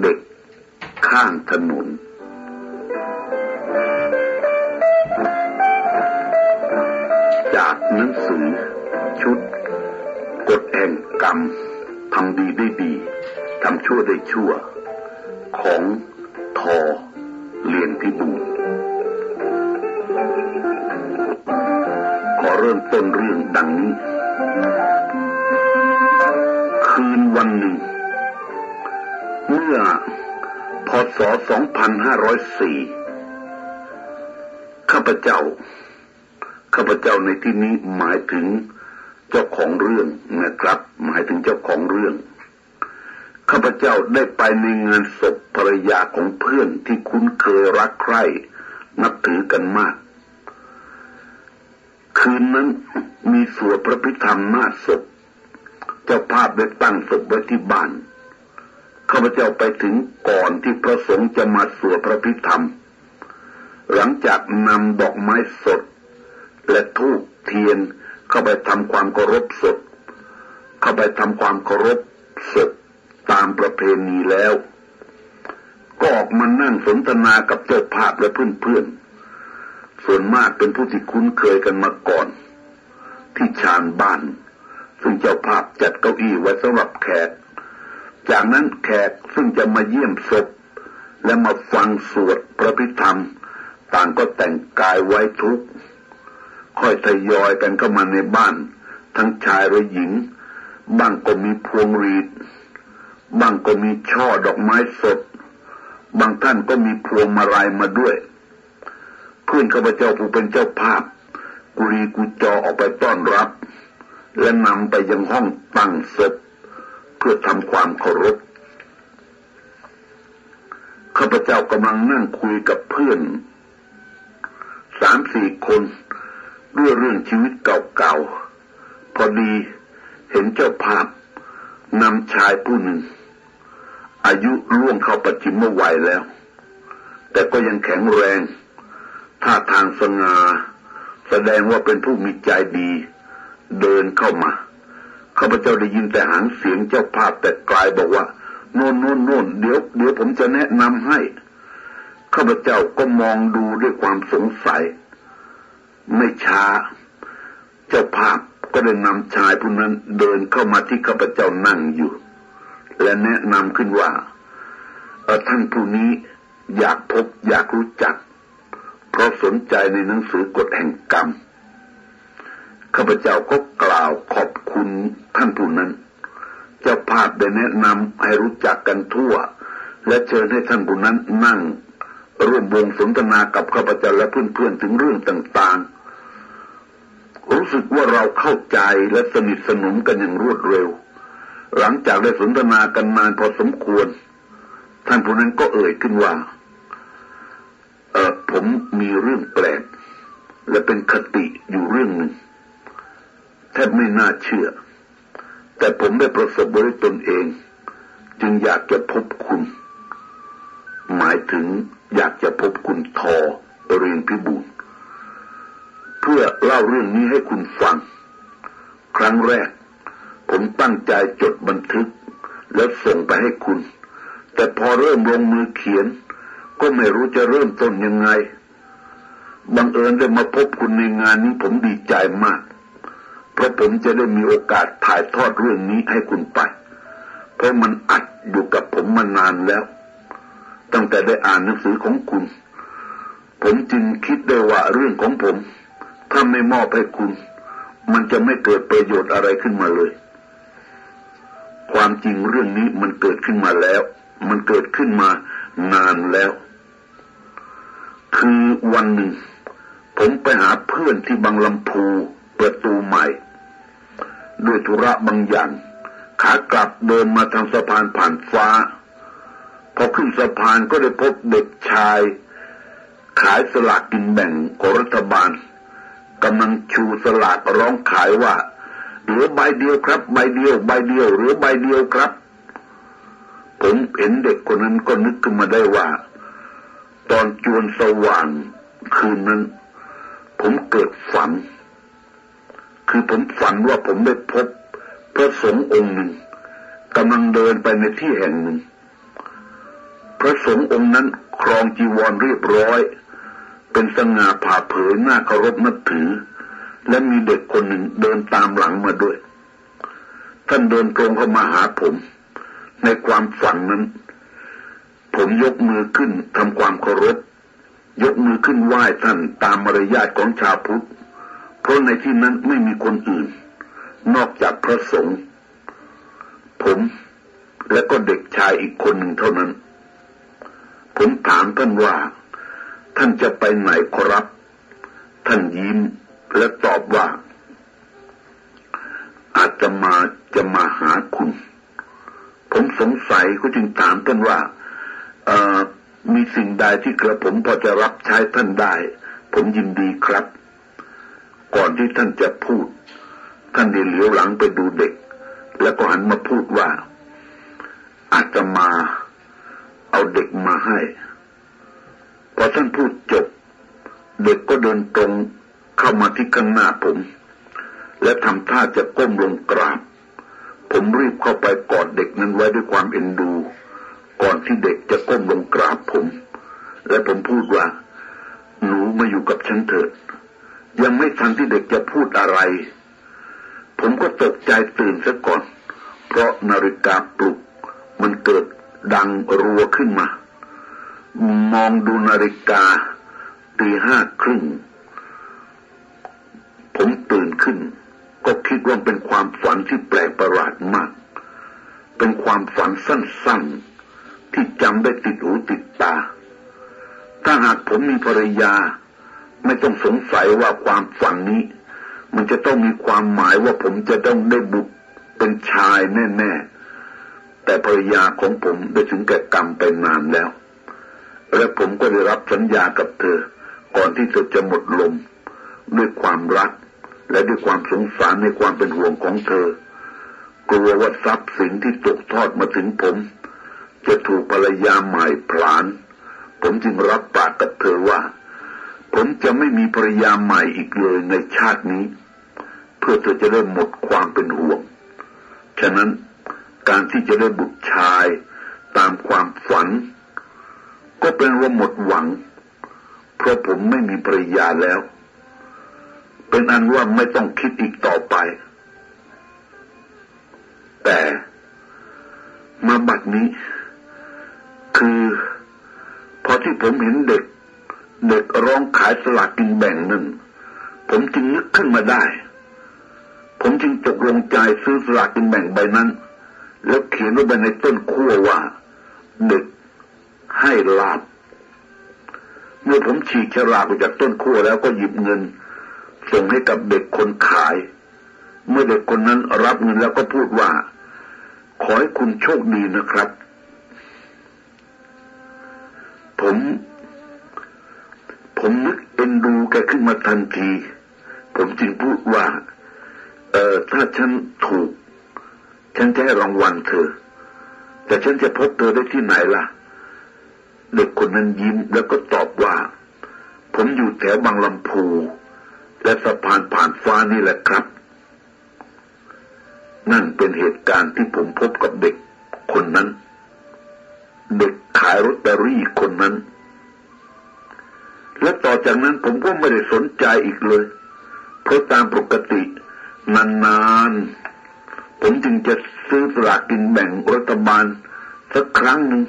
เด็กข้างถนน จากหนังสือ ชุด กฎแห่งกรรมทำดีได้ดีทำชั่วได้ชั่ว ของทอเรียนพิบูลขอเริ่มต้นเรื่องดังนี้ คืนวันหนึ่ง มื่อพศ 2504 ข้าพเจ้า ข้าพเจ้าในที่นี้หมายถึงเจ้าของเรื่องนะครับ หมายถึงเจ้าของเรื่อง ข้าพเจ้าได้ไปในงานศพภรรยาของเพื่อนที่คุ้นเคยรักใคร่นับถือกันมาก คืนนั้นมีสวดพระพิธรรมหน้าศพ เจ้าภาพได้ตั้งศพไว้ที่บ้าน ข้าพเจ้าไปถึงก่อนที่พระสงฆ์จะมาสวดพระพิธรรม หลังจากนำดอกไม้สด และธูปเทียนเข้าไปทำความเคารพสดเข้าไปทำความเคารพสดตามประเพณีแล้ว ก็ออกมานั่งสนทนากับเจ้าภาพและเพื่อนๆ ส่วนมากเป็นผู้ที่คุ้นเคยกันมาก่อน ที่ชานบ้าน ซึ่งเจ้าภาพจัดเก้าอี้ไว้สำหรับแขก จากนั้นแขกซึ่งจะมาเยี่ยมศพ และมาฟังสวดพระพิธรรม ต่างก็แต่งกายไว้ทุกข์ค่อยทยอยกันเข้ามาในบ้าน ทั้งชายและหญิง บ้างก็มีพวงรีด บ้างก็มีช่อดอกไม้สด บางท่านก็มีพวงมาลัยมาด้วย เพื่อนข้าพเจ้าผู้เป็นเจ้าภาพ กุรีกุจอออกไปต้อนรับ และนำไปยังห้องตั้งศพ พื่อทำความเคารพข้าพเจ้ากำลังนั่งคุยกับเพื่อนสามสี่คนด้วยเรื่องชีวิตเก่าๆ พอดีเห็นเจ้าภาพนำชายผู้หนึ่ง อายุล่วงเข้าปัจฉิมวัยแล้ว แต่ก็ยังแข็งแรงท่าทางสง่าแสดงว่าเป็นผู้มีใจดีเดินเข้ามา ข้าพเจ้าได้ยินแต่หางเสียงเจ้าภาพแต่กลายบอกว่าโน่นโน่นโน่นเดี๋ยวเดี๋ยวผมจะแนะนำให้ข้าพเจ้าก็มองดูด้วยความสงสัย ไม่ช้า เจ้าภาพก็ได้นำชายผู้นั้นเดินเข้ามาที่ข้าพเจ้านั่งอยู่ และแนะนำขึ้นว่าเออท่านผู้นี้อยากพบอยากรู้จัก เพราะสนใจในหนังสือกฎแห่งกรรม ข้าพเจ้าก็กล่าวขอบคุณท่านผู้นั้น เจ้าภาพได้แนะนำให้รู้จักกันทั่ว และเชิญให้ท่านผู้นั้นนั่ง ร่วมวงสนทนากับข้าพเจ้าและเพื่อนๆถึงเรื่องต่างๆ รู้สึกว่าเราเข้าใจและสนิทสนมกันอย่างรวดเร็ว หลังจากได้สนทนากันนานพอสมควร ท่านผู้นั้นก็เอ่ยขึ้นว่า เออผมมีเรื่องแปลกและเป็นคติอยู่เรื่องหนึ่ง แทบไม่น่าเชื่อ แต่ผมได้ประสบด้วยตนเอง จึงอยากจะพบคุณ หมายถึงอยากจะพบคุณทอเรียนพิบูลเพื่อเล่าเรื่องนี้ให้คุณฟัง ครั้งแรก ผมตั้งใจจดบันทึก แล้วส่งไปให้คุณ แต่พอเริ่มลงมือเขียน ก็ไม่รู้จะเริ่มต้นยังไงบังเอิญได้มาพบคุณในงานนี้ผมดีใจมาก เพราะผมจะได้มีโอกาสถ่ายทอดเรื่องนี้ให้คุณไป เพราะมันอัดอยู่กับผมมานานแล้ว ตั้งแต่ได้อ่านหนังสือของคุณ ผมจึงคิดได้ว่าเรื่องของผม ถ้าไม่มอบให้คุณ มันจะไม่เกิดประโยชน์อะไรขึ้นมาเลย ความจริงเรื่องนี้มันเกิดขึ้นมาแล้ว มันเกิดขึ้นมานานแล้ว คือวันหนึ่ง ผมไปหาเพื่อนที่บางลำพูประตูใหม่ ด้วยธุระบางอย่าง ขากลับเดินมาทางสะพานผ่านฟ้า พอขึ้นสะพานก็ได้พบเด็กชาย ขายสลากกินแบ่งของรัฐบาลกำลังชูสลากร้องขายว่าเหลือใบเดียวครับ ใบเดียว ใบเดียวหลือใบเดียวครับ ผมเห็นเด็กคนนั้นก็นึกขึ้นมาได้ว่า ตอนจวนสว่างคืนนั้น ผมเกิดฝัน คือผมฝันว่าผมได้พบพระสงฆ์องค์หนึ่งกำลังเดินไปในที่แห่งหนึ่ง พระสงฆ์องค์นั้นครองจีวรเรียบร้อย เป็นสง่าผ่าเผยหน้าเคารพนับถือ และมีเด็กคนหนึ่งเดินตามหลังมาด้วย ท่านเดินตรงเข้ามาหาผม ในความฝันนั้น ผมยกมือขึ้นทำความเคารพ ยกมือขึ้นไหว้ท่านตามมารยาทของชาวพุทธ เพราะในที่นั้นไม่มีคนอื่น นอกจากพระสงฆ์ผมและก็เด็กชายอีกคนหนึ่งเท่านั้น ผมถามท่านว่า ท่านจะไปไหนครับ ท่านยิ้มและตอบว่า อาจจะมาจะมาหาคุณ ผมสงสัยก็จึงถามท่านว่ามีสิ่งใดที่กระผมพอจะรับใช้ท่านได้ ผมยินดีครับ ก่อนที่ท่านจะพูด ท่านได้เหลียวหลังไปดูเด็ก แล้วก็หันมาพูดว่า อาจจะมาเอาเด็กมาให้ พอท่านพูดจบ เด็กก็เดินตรงเข้ามาที่ข้างหน้าผม และทำท่าจะก้มลงกราบ ผมรีบเข้าไปกอดเด็กนั้นไว้ด้วยความเอ็นดู ก่อนที่เด็กจะก้มลงกราบผม และผมพูดว่า หนูมาอยู่กับฉันเถิด ยังไม่ทันที่เด็กจะพูดอะไร ผมก็ตกใจตื่นซะก่อน เพราะนาฬิกาปลุก มันเกิดดังรัวขึ้นมา มองดูนาฬิกาตีห้าครึ่ง ผมตื่นขึ้น ก็คิดว่าเป็นความฝันที่แปลกประหลาดมาก เป็นความฝันสั้นๆ ที่จำได้ติดหูติดตา ถ้าหากผมมีภรรยา ไม่ต้องสงสัยว่าความฝันนี้ มันจะต้องมีความหมายว่าผมจะต้องได้บุตรเป็นชายแน่ๆแต่ภรรยาของผมได้ถึงแก่กรรมไปนานแล้ว และผมก็ได้รับสัญญากับเธอ ก่อนที่เธอจะหมดลม ด้วยความรัก และด้วยความสงสารในความเป็นห่วงของเธอ กลัวว่าทรัพย์สินที่ตกทอดมาถึงผม จะถูกภรรยาใหม่ผลาน ผมจึงรับปากกับเธอว่า ผมจะไม่มีภรรยาใหม่อีกเลยในชาตินี้ เพื่อเธอจะได้หมดความเป็นห่วง ฉะนั้นการที่จะได้บุตรชายตามความฝัน ก็เป็นว่าหมดหวัง เพราะผมไม่มีภรรยาแล้ว เป็นอันว่าไม่ต้องคิดอีกต่อไป แต่มาบัดนี้ คือพอที่ผมเห็นเด็ก เด็กร้องขายสลากกินแบ่งนั่นผมจึงนึกขึ้นมาได้ ผมจึงตกลงใจซื้อสลากกินแบ่งใบนั้น แล้วเขียนไว้ในต้นขั้วว่าเด็กให้ลาบเมื่อผมฉีกฉลากออกจากต้นขั้วแล้วก็หยิบเงิน ส่งให้กับเด็กคนขาย เมื่อเด็กคนนั้นรับเงินแล้วก็พูดว่า ขอให้คุณโชคดีนะครับ ผม ผมนึกเอ็นดูแกขึ้นมาทันที ผมจึงพูดว่า เออถ้าฉันถูก ฉันจะให้รางวัลเธอ แต่ฉันจะพบเธอได้ที่ไหนล่ะ เด็กคนนั้นยิ้มแล้วก็ตอบว่า ผมอยู่แถวบางลำพู และสะพานผ่านฟ้านี่แหละครับ นั่นเป็นเหตุการณ์ที่ผมพบกับเด็กคนนั้น เด็กขายรถตอรี่คนนั้น และต่อจากนั้นผมก็ไม่ได้สนใจอีกเลยเพราะตามปกตินานๆผมจึงจะซื้อสลากกินแบ่งรัฐบาลสักครั้งหนึ่ง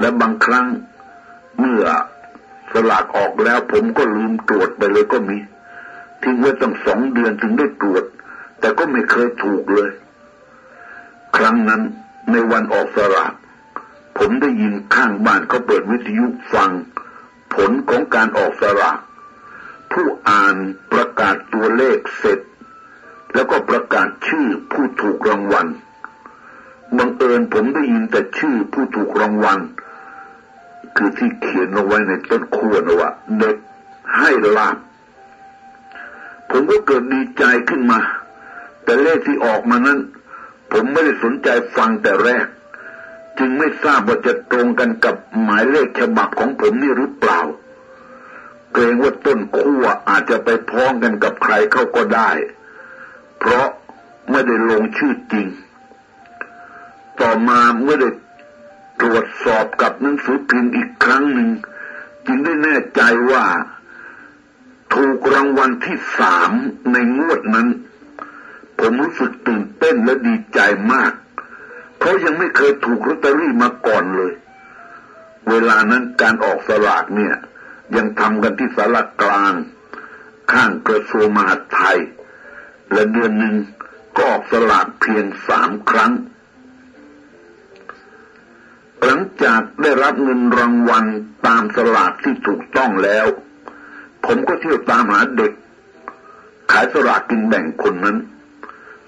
และบางครั้งเมื่อสลากออกแล้ว ผมก็ลืมตรวจไปเลยก็มีทิ้งไว้ตั้งสองเดือนถึงได้ตรวจ แต่ก็ไม่เคยถูกเลย ครั้งนั้นในวันออกสลากผมได้ยินข้างบ้านเขาเปิดวิทยุฟัง ผลของการออกสลากผู้อ่านประกาศตัวเลขเสร็จ แล้วก็ประกาศชื่อผู้ถูกรางวัลบังเอิญผมได้ยินแต่ชื่อผู้ถูกรางวัลคือที่เขียนเอาไว้ในต้นขั้วนะว่าเด็กให้ลาบผมก็เกิดดีใจขึ้นมา แต่เลขที่ออกมานั้น ผมไม่ได้สนใจฟังแต่แรก จึงไม่ทราบว่าจะตรงกันกับหมายเลขฉบับของผมนี่หรือเปล่า เกรงว่าต้นขั้วอาจจะไปพ้องกันกับใครเข้าก็ได้ เพราะไม่ได้ลงชื่อจริง ต่อมาเมื่อได้ตรวจสอบกับหนังสือพิมพ์อีกครั้งหนึ่ง จึงได้แน่ใจว่า ถูกรางวัลที่สามในงวดนั้น ผมรู้สึกตื่นเต้นและดีใจมาก เพรายังไม่เคยถูกลอตเตอรี่มาก่อนเลย เวลานั้นการออกสลากเนี่ย ยังทำกันที่สารกลาง ข้างกระทรวงมหาดไทย และเดือนหนึ่งก็ออกสลากเพียงสามครั้ง หลังจากได้รับเงินรางวัลตามสลากที่ถูกต้องแล้ว ผมก็เที่ยวตามหาเด็ก ขายสลากกินแบ่งคนนั้น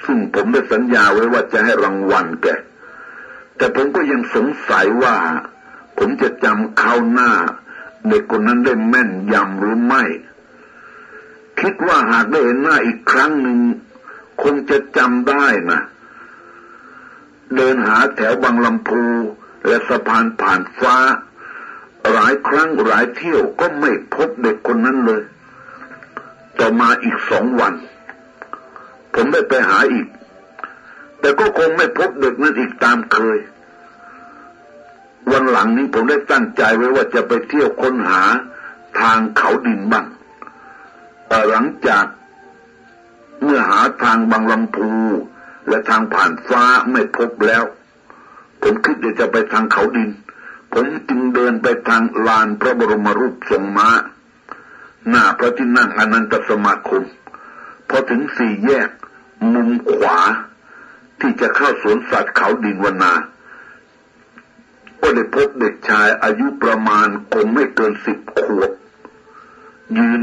ซึ่งผมได้สัญญาไว้ว่าจะให้รางวัลแก แต่ผมก็ยังสงสัยว่า ผมจะจำเขาหน้าเด็กคนนั้นได้แม่นยำหรือไม่ คิดว่าหากได้เห็นหน้าอีกครั้งหนึ่งคงจะจำได้นะเดินหาแถวบางลำพูและสะพานผ่านฟ้า หลายครั้งหลายเที่ยวก็ไม่พบเด็กคนนั้นเลย ต่อมาอีกสองวัน ผมได้ไปหาอีก แต่ก็คงไม่พบเด็กนั้นอีกตามเคย วันหลังนี้ผมได้ตั้งใจไว้ว่าจะไปเที่ยวค้นหาทางเขาดินบ้างหลังจากเมื่อหาทางบางลำพู และทางผ่านฟ้าไม่พบแล้ว ผมคิดจะไปทางเขาดิน ผมจึงเดินไปทางลานพระบรมรูปทรงม้า หน้าพระที่นั่งอนันตสมาคม พอถึงสี่แยก มุมขวา ที่จะเข้าสวนสัตว์เขาดินวนา ก็ได้พบเด็กชายอายุประมาณคงไม่เกินสิบขวบ ยืน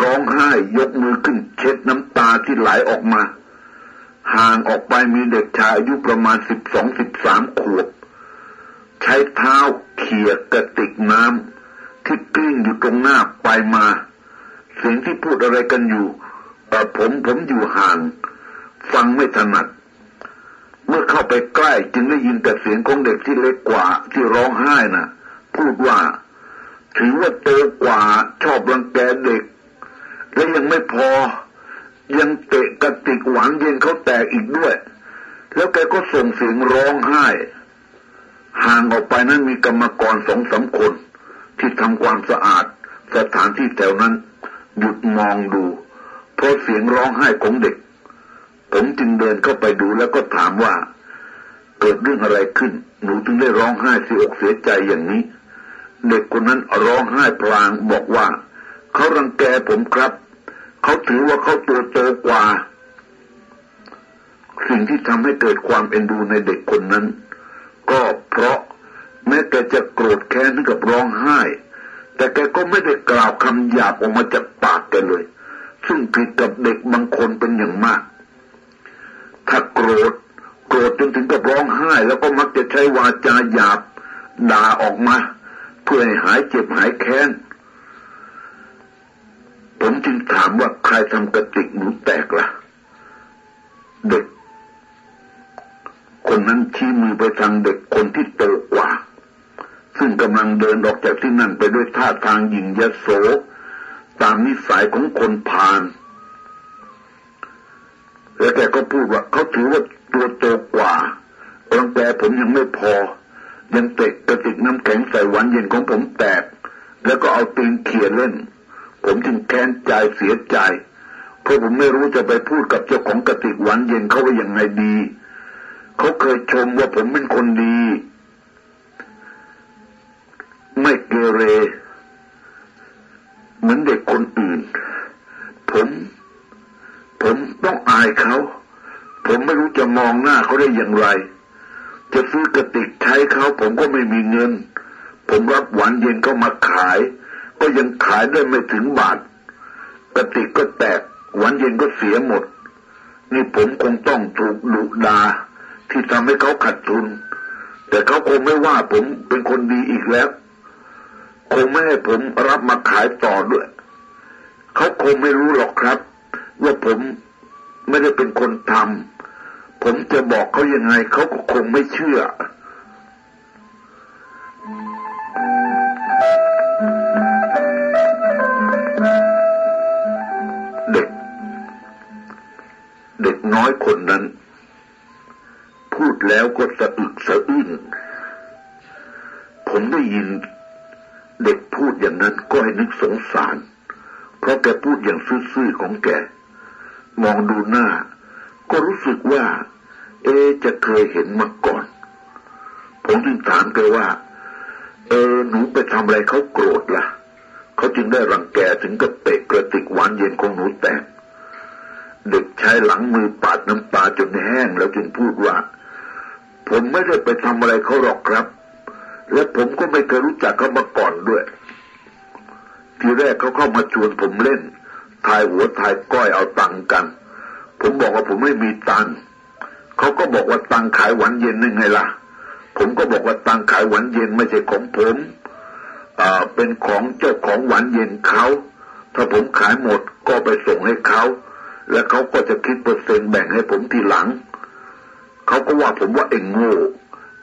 ร้องไห้ยกมือขึ้นเช็ดน้ำตาที่ไหลออกมา ห่างออกไปมีเด็กชายอายุประมาณสิบสองสิบสามขวบ ใช้เท้าเขี่ยกระติกน้ำที่กลิ้งอยู่ตรงหน้าไปมา เสียงที่พูดอะไรกันอยู่แต่ผมผมอยู่ห่าง ฟังไม่ถนัด เมื่อเข้าไปใกล้จึงได้ยินแต่เสียงของเด็กที่เล็กกว่าที่ร้องไห้นะ่ะ พูดว่าถือว่าโตกว่าชอบรังแกเด็ก และยังไม่พอ ยังเตะกระติกหวานเย็นเขาแตกอีกด้วย แล้วแกก็ส่งเสียงร้องไห้ ห่างออกไปนั้นมีกรรมกรสองสาคน ที่ทำความสะอาด สถานที่แถวนั้นหยุดมองดู เพราะเสียงร้องไห้ของเด็ก ผมจึงเดินเข้าไปดูแล้วก็ถามว่า เกิดเรื่องอะไรขึ้น หนูจึงได้ร้องไห้เสียอกเสียใจอย่างนี้ เด็กคนนั้นร้องไห้พลางบอกว่า เขารังแกผมครับ เขาถือว่าเขาตัวโตกว่า สิ่งที่ทำให้เกิดความเอ็นดูในเด็กคนนั้น ก็เพราะแม้แต่จะโกรธแค้นกับร้องไห้ แต่แกก็ไม่ได้กล่าวคำหยาบออกมาจากปากแกเลย ซึ่งผิดกับเด็กบางคนเป็นอย่างมาก ถ้าโกรธ โกรธจนถึงกับร้องไห้ แล้วก็มักจะใช้วาจาหยาบด่าออกมา เพื่อให้หายเจ็บหายแค้น ผมจึงถามว่าใครทำกระติกหนูแตกละ่ะ เด็ก คนนั้นชี้มือไปทางเด็กคนที่โตกว่า ซึ่งกำลังเดินออกจากที่นั่นไปด้วยท่าทางหยิ่งยโสตามนิสัยของคนพาล แล้วแกก็พูดว่าเขาถือว่าตัวโตกว่ารังแกผมยังไม่พอ ยังเตะกระติกน้ำแข็งใส่หวานเย็นของผมแตก แล้วก็เอาตีนเขี่ยเล่น ผมจึงแค้นใจเสียใจ เพราะผมไม่รู้จะไปพูดกับเจ้าของกระติกหวานเย็นเขาว่าอย่างไงดี เขาเคยชมว่าผมเป็นคนดี ไม่เกเร เหมือนเด็กคนอื่น ผม ผมต้องอายเขา ผมไม่รู้จะมองหน้าเขาได้อย่างไร จะซื้อกระติกใช้เขาผมก็ไม่มีเงิน ผมรับหวานเย็นเขามาขาย ก็ยังขายได้ไม่ถึงบาท กระติกก็แตกหวันเย็นก็เสียหมด นี่ผมคงต้องถูกดุดาที่ทำให้เขาขาดทุน แต่เขาคงไม่ว่าผมเป็นคนดีอีกแล้วคงไม่ให้ผมรับมาขายต่อด้วย เขาคงไม่รู้หรอกครับ ว่าผมไม่ได้เป็นคนทำผมจะบอกเขายังไงเขาก็คงไม่เชื่อเด็กน้อยคนนั้น พูดแล้วก็สะอึกสะอื้นผมได้ยินเด็กพูดอย่างนั้นก็ให้นึกสงสาร เพราะแกพูดอย่างซื่อๆของแก มองดูหน้า ก็รู้สึกว่า เอ จะเคยเห็นมาก่อน ผมจึงถามแกว่า เออหนูไปทำอะไรเขาโกรธละ่ะ เขาจึงได้รังแกถึงกับเตะกระติกหวานเย็นของหนูแตกเด็กใช้หลังมือปาดน้ำตาจนแห้งแล้วจึงพูดว่า ผมไม่ได้ไปทำอะไรเขาหรอกครับ และผมก็ไม่เคยรู้จักเขามาก่อนด้วย ทีแรกเขาเข้ามาชวนผมเล่น ทายหัวทายก้อยเอาตังกัน ผมบอกว่าผมไม่มีตังเขาก็บอกว่าตังขายหวานเย็นยังไงล่ะ ผมก็บอกว่าตังขายหวานเย็นไม่ใช่ของผมอ่าเป็นของเจ้าของหวานเย็นเขาถ้าผมขายหมดก็ไปส่งให้เขาและเขาก็จะคิดเปอร์เซ็นต์แบ่งให้ผมทีหลัง เขาก็ว่าผมว่าเองโง่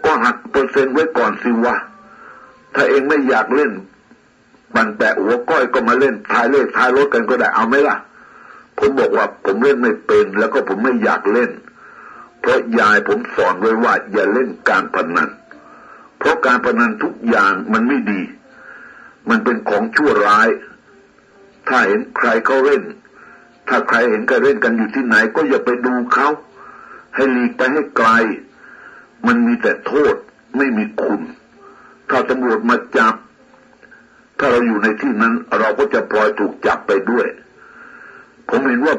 ก็หักเปอร์เซ็นต์ไว้ก่อนสิวะ ถ้าเองไม่อยากเล่น บันแปะหัวก้อยก็มาเล่นทายเลขทายรถกันก็ได้เอาไหมล่ะ ผมบอกว่าผมเล่นไม่เป็นแล้วก็ผมไม่อยากเล่น เพราะยายผมสอนไว้ว่าอย่าเล่นการพนัน เพราะการพนันทุกอย่างมันไม่ดี มันเป็นของชั่วร้าย ถ้าเห็นใครเขาเล่น ถ้าใครเห็นใครเล่นกันอยู่ที่ไหน ก็อย่าไปดูเขาให้หลีกไปให้ไกล มันมีแต่โทษไม่มีคุณ ถ้าตำรวจมาจับ ถ้าเราอยู่ในที่นั้น เราก็จะปล่อยถูกจับไปด้วย ผมเห็นว่า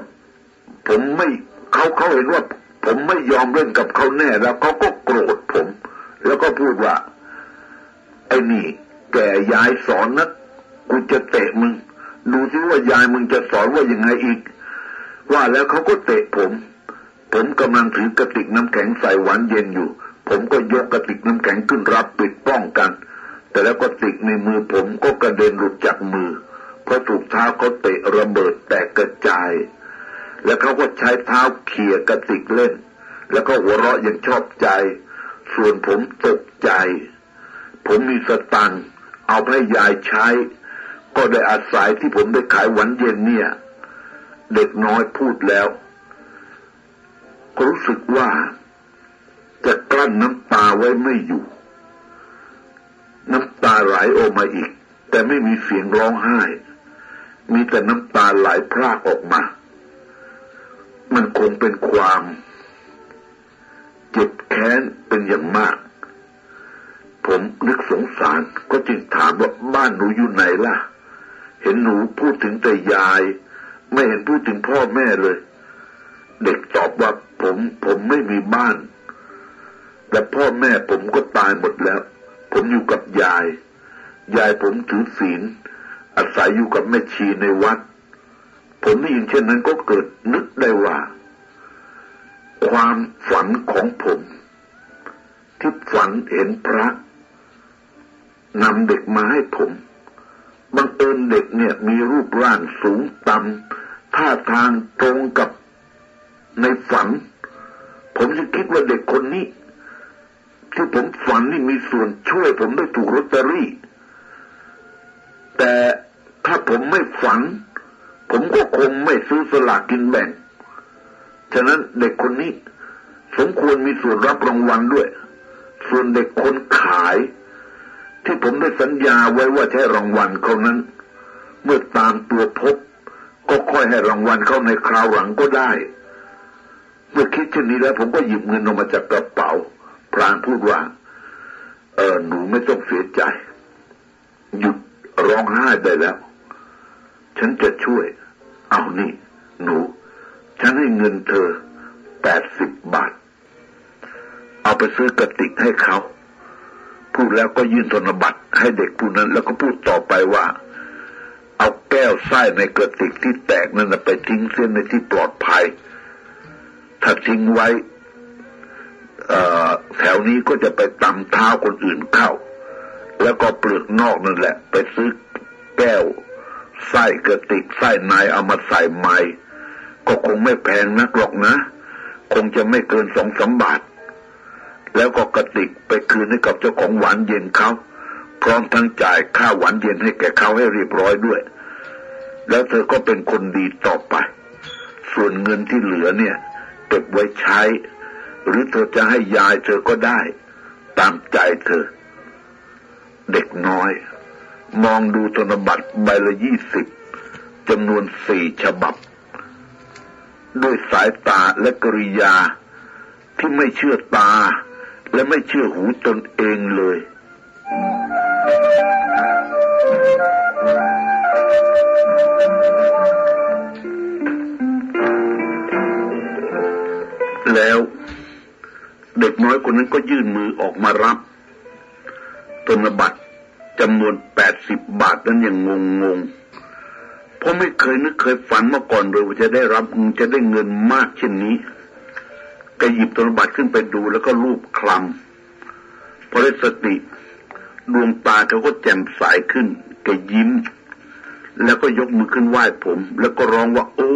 ผมไม่เขาเขาเห็นว่า ผมไม่ยอมเล่นกับเขาแน่ แล้วเขาก็โกรธผม แล้วก็พูดว่า ไอ้นี่ แกยายสอนนะกูจะเตะมึงดูสิว่ายายมึงจะสอนว่ายังไงอีก ว่าแล้วเขาก็เตะผม ผมกำลังถือกระติกน้ำแข็งใส่หวานเย็นอยู่ ผมก็ยกกระติกน้ำแข็งขึ้นรับปิดป้องกัน แต่แล้วกระติกในมือผมก็กระเด็นหลุดจากมือ เพราะถูกเท้าเขาเตะระเบิดแตกกระจาย แล้วเขาก็ใช้เท้าเขี่ยกระติกเล่น แล้วก็หัวเราะอย่างชอบใจ ส่วนผมตกใจ ผมมีสตังเอาให้ยายใช้ ก็ได้อาศัยที่ผมได้ขายหวันเย็นเนี่ย เด็กน้อยพูดแล้วก็รู้สึกว่าจะกลั้นน้ำตาไว้ไม่อยู่ น้ำตาไหลออกมาอีก แต่ไม่มีเสียงร้องไห้ มีแต่น้ำตาไหลพรากออกมา มันคงเป็นความเจ็บแค้นเป็นอย่างมาก ผมนึกสงสารก็จึงถามว่าบ้านหนูอยู่ไหนล่ะ เห็นหนูพูดถึงแต่ยาย ไม่เห็นพูดถึงพ่อแม่เลย เด็กตอบว่าผมผมไม่มีบ้านแต่พ่อแม่ผมก็ตายหมดแล้ว ผมอยู่กับยาย ยายผมถือศีล อาศัยอยู่กับแม่ชีในวัด ผมได้ยินเช่นนั้นก็เกิดนึกได้ว่า ความฝันของผม ที่ฝันเห็นพระนำเด็กมาให้ผมบังเอิญเด็กเนี่ยมีรูปร่างสูงต่ำท่าทางตรงกับในฝัน ผมจะคิดว่าเด็กคนนี้ ที่ผมฝันนี่มีส่วนช่วยผมได้ถูกลอตเตอรี่ แต่ถ้าผมไม่ฝัน ผมก็คงไม่ซื้อสลากกินแบ่ง ฉะนั้นเด็กคนนี้ สมควรมีส่วนรับรางวัลด้วย ส่วนเด็กคนขาย ที่ผมได้สัญญาไว้ว่าใช้รางวัลเขานั้น เมื่อตามตัวพบ ก็ค่อยให้รางวัลเขาในคราวหลังก็ได้ เมื่อคิดเช่นนี้แล้วผมก็หยิบเงินออกมาจากกระเป๋า พรานพูดว่า เออหนูไม่ต้องเสียใจ หยุดร้องไห้ได้แล้ว ฉันจะช่วย เอานี่ หนู ฉันให้เงินเธอแปดสิบบาท เอาไปซื้อกระติกให้เขา พูดแล้วก็ยื่นธนบัตรให้เด็กผู้นั้น แล้วก็พูดต่อไปว่า เอาแก้วไส้ในกระติกที่แตกนั้นไปทิ้งเส้นในที่ปลอดภัย ถ้าทิ้งไว้ แถวนี้ก็จะไปตำเท้าคนอื่นเข้า แล้วก็เปลือกนอกนั่นแหละ ไปซื้อแก้ว ไส้กระติกไส้ในเอามาใส่ไม้ก็คงไม่แพงนักหรอกนะ คงจะไม่เกินสองสาบาท แล้วก็กระติกไปคืนให้กับเจ้าของหวานเย็นเขาพร้อมทั้งจ่ายค่าหวานเย็นให้แก่เขาให้เรียบร้อยด้วย แล้วเธอก็เป็นคนดีต่อไป ส่วนเงินที่เหลือเนี่ยเก็บไว้ใช้ หรือเธอจะให้ยายเธอก็ได้ ตามใจเธอ เด็กน้อย มองดูธนบัตรใบละยี่สิบจำนวนสี่ฉบับ ด้วยสายตาและกริยาที่ไม่เชื่อตา และไม่เชื่อหูตนเองเลย แล้ว เด็กน้อยคนนั้นก็ยื่นมือออกมารับธนบัตรจำนวนแปดสิบบาทนั้นยังงงงงเพราะไม่เคยนึกเคยฝันมาก่อนเลยว่าจะได้รับจะได้เงินมากเช่นนี้ก็หยิบธนบัตรขึ้นไปดูแล้วก็รูปคลำพอได้สติดวงตาเขาก็แจ่มใสขึ้นแกยิ้ม แล้วก็ยกมือขึ้นไหว้ผม แล้วก็ร้องว่า โอ้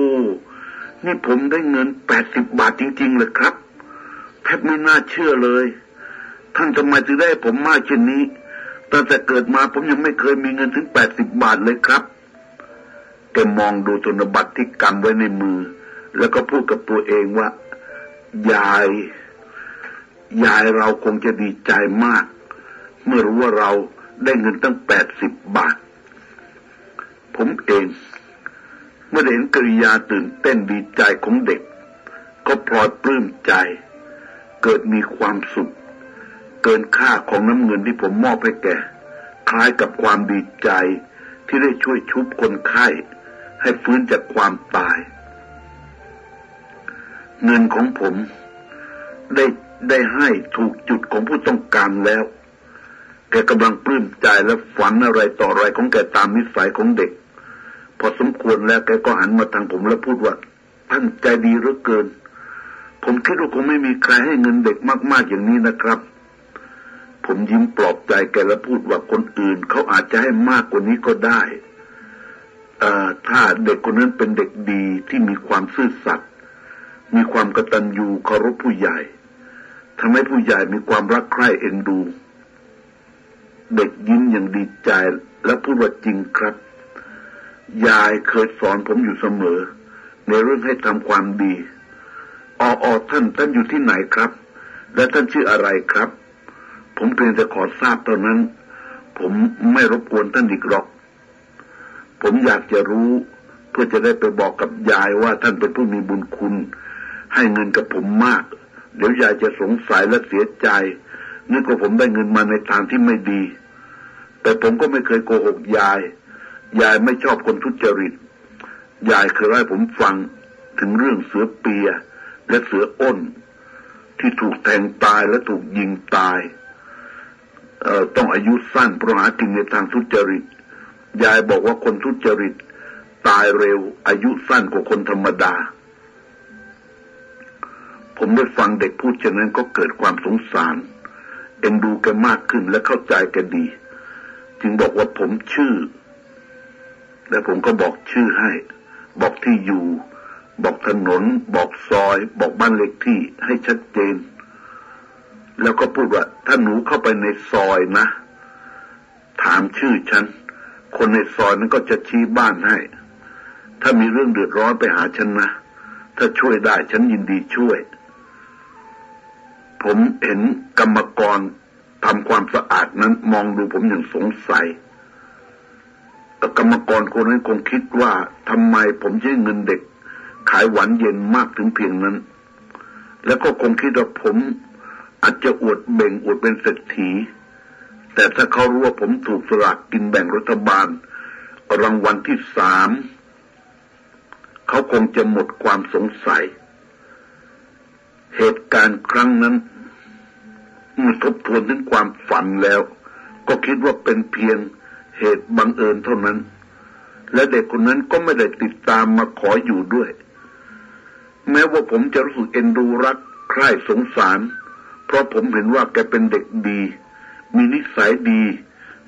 นี่ผมได้เงินแปดสิบบาทจริงๆเลยครับ แทบไม่น่าเชื่อเลย ท่านทำไมถึงได้ผมมากเช่นนี้ตั้งแต่เกิดมาผมยังไม่เคยมีเงินถึงแปดสิบบาทเลยครับแกมองดูธนบัตรที่กำไว้ในมือ แล้วก็พูดกับตัวเองว่า ยาย ยายเราคงจะดีใจมาก เมื่อรู้ว่าเราได้เงินตั้งแปดสิบบาท ผมเองเมื่อเห็นกริยาตื่นเต้นดีใจของเด็ก ก็พลอยปลื้มใจ เกิดมีความสุข เกินค่าของน้ำเงินที่ผมมอบให้แกคล้ายกับความดีใจที่ได้ช่วยชุบคนไข้ ให้ฟื้นจากความตาย เงินของผมได้ได้ให้ถูกจุดของผู้ต้องการแล้ว แกกำลังปลื้มใจและฝันอะไรต่ออะไรของแกตามนิสัยของเด็ก พอสมควรแล้วแกก็หันมาทางผมแล้วพูดว่าท่านใจดีเหลือเกิน ผมคิดว่าคงไม่มีใครให้เงินเด็กมาก ๆอย่างนี้นะครับ ผมยิ้มปลอบใจแกแล้วพูดว่าคนอื่นเขาอาจจะให้มากกว่านี้ก็ได้ถ้าเด็กคนนั้นเป็นเด็กดีที่มีความซื่อสัตย์มีความกตัญญูเคารพผู้ใหญ่ทำให้ผู้ใหญ่มีความรักใคร่เอ็นดู เด็กยิ้มอย่างดีใจและพูดว่าจริงครับ ยายเคยสอนผมอยู่เสมอ ในเรื่องให้ทำความดี อออท่านท่านอยู่ที่ไหนครับ และท่านชื่ออะไรครับ ผมเพียงจะขอทราบตอนนั้น ผมไม่รบกวนท่านอีกหรอก ผมอยากจะรู้ เพื่อจะได้ไปบอกกับยายว่าท่านเป็นผู้มีบุญคุณ ให้เงินกับผมมาก เดี๋ยวยายจะสงสัยและเสียใจนึกว่าผมได้เงินมาในทางที่ไม่ดี แต่ผมก็ไม่เคยโกหกยาย ยายไม่ชอบคนทุจริต ยายเคยให้ผมฟังถึงเรื่องเสือเปีย และเสืออ้น ที่ถูกแทงตายและถูกยิงตายต้องอายุสั้นเพราะหากินในทางทุจริต ยายบอกว่าคนทุจริต ตายเร็ว อายุสั้นกว่าคนธรรมดา ผมได้ฟังเด็กพูดเช่นนั้นก็เกิดความสงสาร เอ็นดูกันมากขึ้นและเข้าใจกันดี จึงบอกว่าผมชื่อ และผมก็บอกชื่อให้ บอกที่อยู่ บอกถนน บอกซอย บอกบ้านเล็กที่ให้ชัดเจน แล้วก็พูดว่า ถ้าหนูเข้าไปในซอยนะ ถามชื่อฉัน คนในซอยนั้นก็จะชี้บ้านให้ ถ้ามีเรื่องเดือดร้อนไปหาฉันนะ ถ้าช่วยได้ฉันยินดีช่วย ผมเห็นกรรมกรทำความสะอาดนั้น มองดูผมอย่างสงสัยกรรมกรคนนั้นคงคิดว่าทำไมผมใช้เงินเด็ก ขายหวานเย็นมากถึงเพียงนั้น แล้วก็คงคิดว่าผมอาจจะอวดเบ่งอวดเป็นเศรษฐี แต่ถ้าเขารู้ว่าผมถูกสลากกินแบ่งรัฐบาล รางวัลที่สามเขาคงจะหมดความสงสัย เหตุการณ์ครั้งนั้นเมื่อทบทวนถึงความฝันแล้ว ก็คิดว่าเป็นเพียงเหตุบังเอิญเท่านั้น และเด็กคนนั้นก็ไม่ได้ติดตามมาขออยู่ด้วย แม้ว่าผมจะรู้สึกเอ็นดูรักใคร่สงสาร เพราะผมเห็นว่าแกเป็นเด็กดี มีนิสัยดี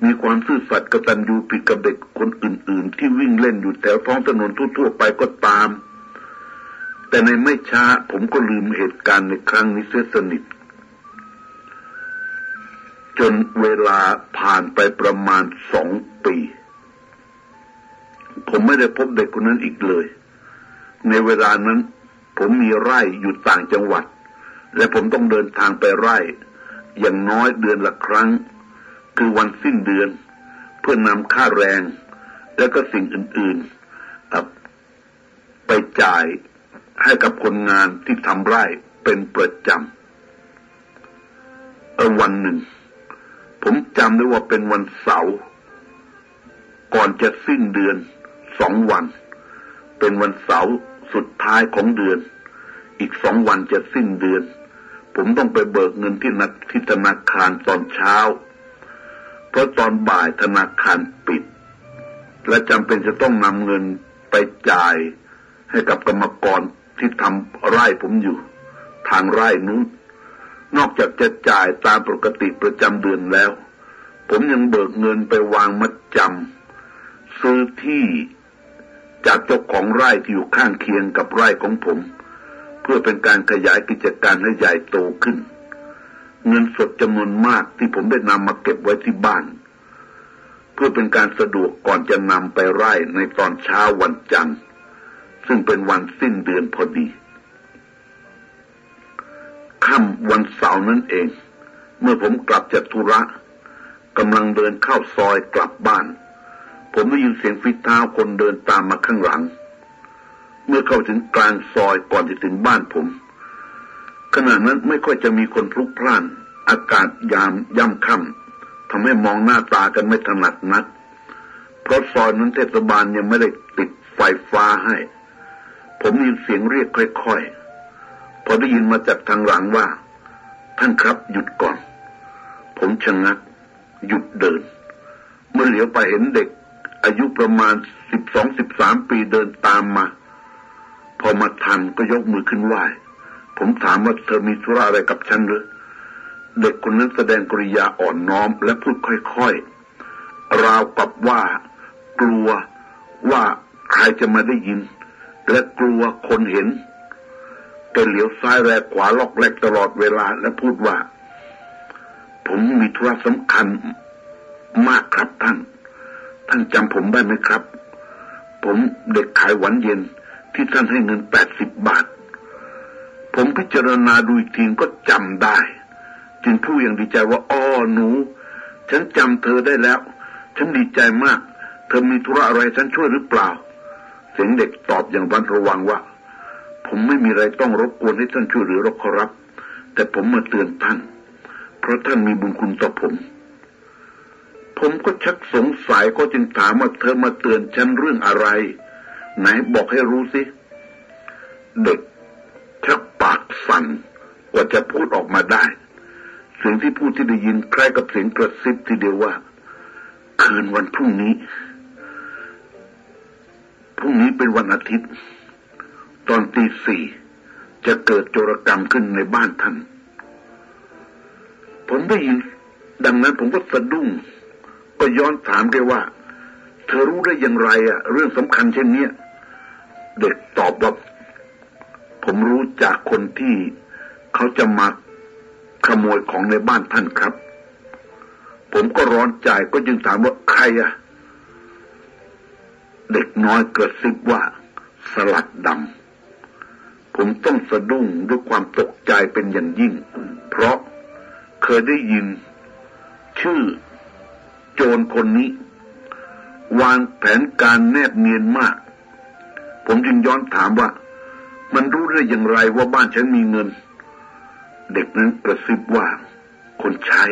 มีความซื่อสัตย์กตัญญูผิดกับเด็กคนอื่น ๆ ที่วิ่งเล่นอยู่แถวท้องถนนทั่วๆไปก็ตาม แต่ในไม่ช้าผมก็ลืมเหตุการณ์ในครั้งนี้เสียสนิท จนเวลาผ่านไปประมาณสองปี ผมไม่ได้พบเด็กคนนั้นอีกเลย ในเวลานั้น ผมมีไร่อยู่ต่างจังหวัด และผมต้องเดินทางไปไร่ อย่างน้อยเดือนละครั้ง คือวันสิ้นเดือน เพื่อนำค่าแรง แล้วก็สิ่งอื่นๆไปจ่ายให้กับคนงานที่ทำไร่เป็นประจำเออวันหนึ่ง ผมจำได้ว่าเป็นวันเสาร์ก่อนจะสิ้นเดือนสองวัน เป็นวันเสาร์ สุดท้ายของเดือน อีกสองวันจะสิ้นเดือน ผมต้องไปเบิกเงินที่นักที่ธนาคารตอนเช้า เพราะตอนบ่ายธนาคารปิด และจำเป็นจะต้องนำเงินไปจ่ายให้กับกรรมกรที่ทำไร่ผมอยู่ ทางไร่นู้น นอกจากจะจ่ายตามปกติประจำเดือนแล้ว ผมยังเบิกเงินไปวางมัดจำซื้อที่ จากเจ้าของไร่ที่อยู่ข้างเคียงกับไร่ของผม เพื่อเป็นการขยายกิจการให้ใหญ่โตขึ้น เงินสดจำนวนมากที่ผมได้นำมาเก็บไว้ที่บ้าน เพื่อเป็นการสะดวกก่อนจะนำไปไร่ในตอนเช้าวันจันทร์ ซึ่งเป็นวันสิ้นเดือนพอดีค่ำวันเสาร์นั่นเอง เมื่อผมกลับจากธุระกำลังเดินเข้าซอยกลับบ้าน ผมได้ยินเสียงฝีเท้าคนเดินตามมาข้างหลัง เมื่อเข้าถึงกลางซอยก่อนจะถึงบ้านผม ขณะนั้นไม่ค่อยจะมีคนพลุกพล่าน อากาศยามย่ำค่ำทำให้มองหน้าตากันไม่ถนัดนัก เพราะซอยนั้นเทศบาลยังไม่ได้ติดไฟฟ้าให้ ผมยินเสียงเรียกค่อยๆ พอได้ยินมาจากทางหลังว่า ท่านครับหยุดก่อน ผมชะงักหยุดเดิน เมื่อเหลียวไปเห็นเด็ก อายุประมาณสิบสองสิบสามปีเดินตามมา พอมาทันก็ยกมือขึ้นไหวผมถามว่าเธอมีธุระอะไรกับฉันหรือเด็กคนนั้นแสดงกริยาอ่อนน้อมและพูดค่อยๆ ราวกับว่า กลัวว่าใครจะมาได้ยิน และกลัวคนเห็นแกเหลียวซ้ายแรกขวาล็อกแรกตลอดเวลาและพูดว่า ผมมีธุระสำคัญมากครับท่าน ท่านจำผมได้ไหมครับ ผมเด็กขายหวานเย็นที่ท่านให้เงินแปดสิบบาท ผมพิจารณาดูอีกทีก็จำได้ จึงพูดอย่างดีใจว่าอ้อหนู ฉันจำเธอได้แล้ว ฉันดีใจมาก เธอมีธุระอะไรฉันช่วยหรือเปล่า เสียงเด็กตอบอย่างบันระวังว่า ผมไม่มีอะไรต้องรบกวนให้ท่านช่วยหลือรบขอรับ แต่ผมมาเตือนท่าน เพราะท่านมีบุญคุณต่อผม ผมก็ชักสงสัยก็จึงถามว่าเธอมาเตือนฉันเรื่องอะไร ไหนบอกให้รู้สิ เด็กชักปากสั่นกว่าจะพูดออกมาได้เสียงที่พูดที่ได้ยินคล้ายกับเสียงกระซิบทีเดียวว่า คืนวันพรุ่งนี้พรุ่งนี้เป็นวันอาทิตย์ ตอนตีสี่จะเกิดโจรกรรมขึ้นในบ้านท่าน ผมได้ยินดังนั้นผมก็สะดุ้ง ก็ย้อนถามแกว่า เธอรู้ได้อย่างไรอะเรื่องสำคัญเช่นนี้เด็กตอบว่าผมรู้จากคนที่เขาจะมาขโมยของในบ้านท่านครับ ผมก็ร้อนใจก็จึงถามว่าใครอะเด็กน้อยกระซิบว่าสลัดดำผมต้องสะดุ้งด้วยความตกใจเป็นอย่างยิ่ง เพราะเคยได้ยินชื่อ โจรคนนี้ วางแผนการแนบเนียนมาก ผมจึงย้อนถามว่า มันรู้ได้อย่างไรว่าบ้านฉันมีเงิน เด็กนั้นกระซิบว่า คนใช้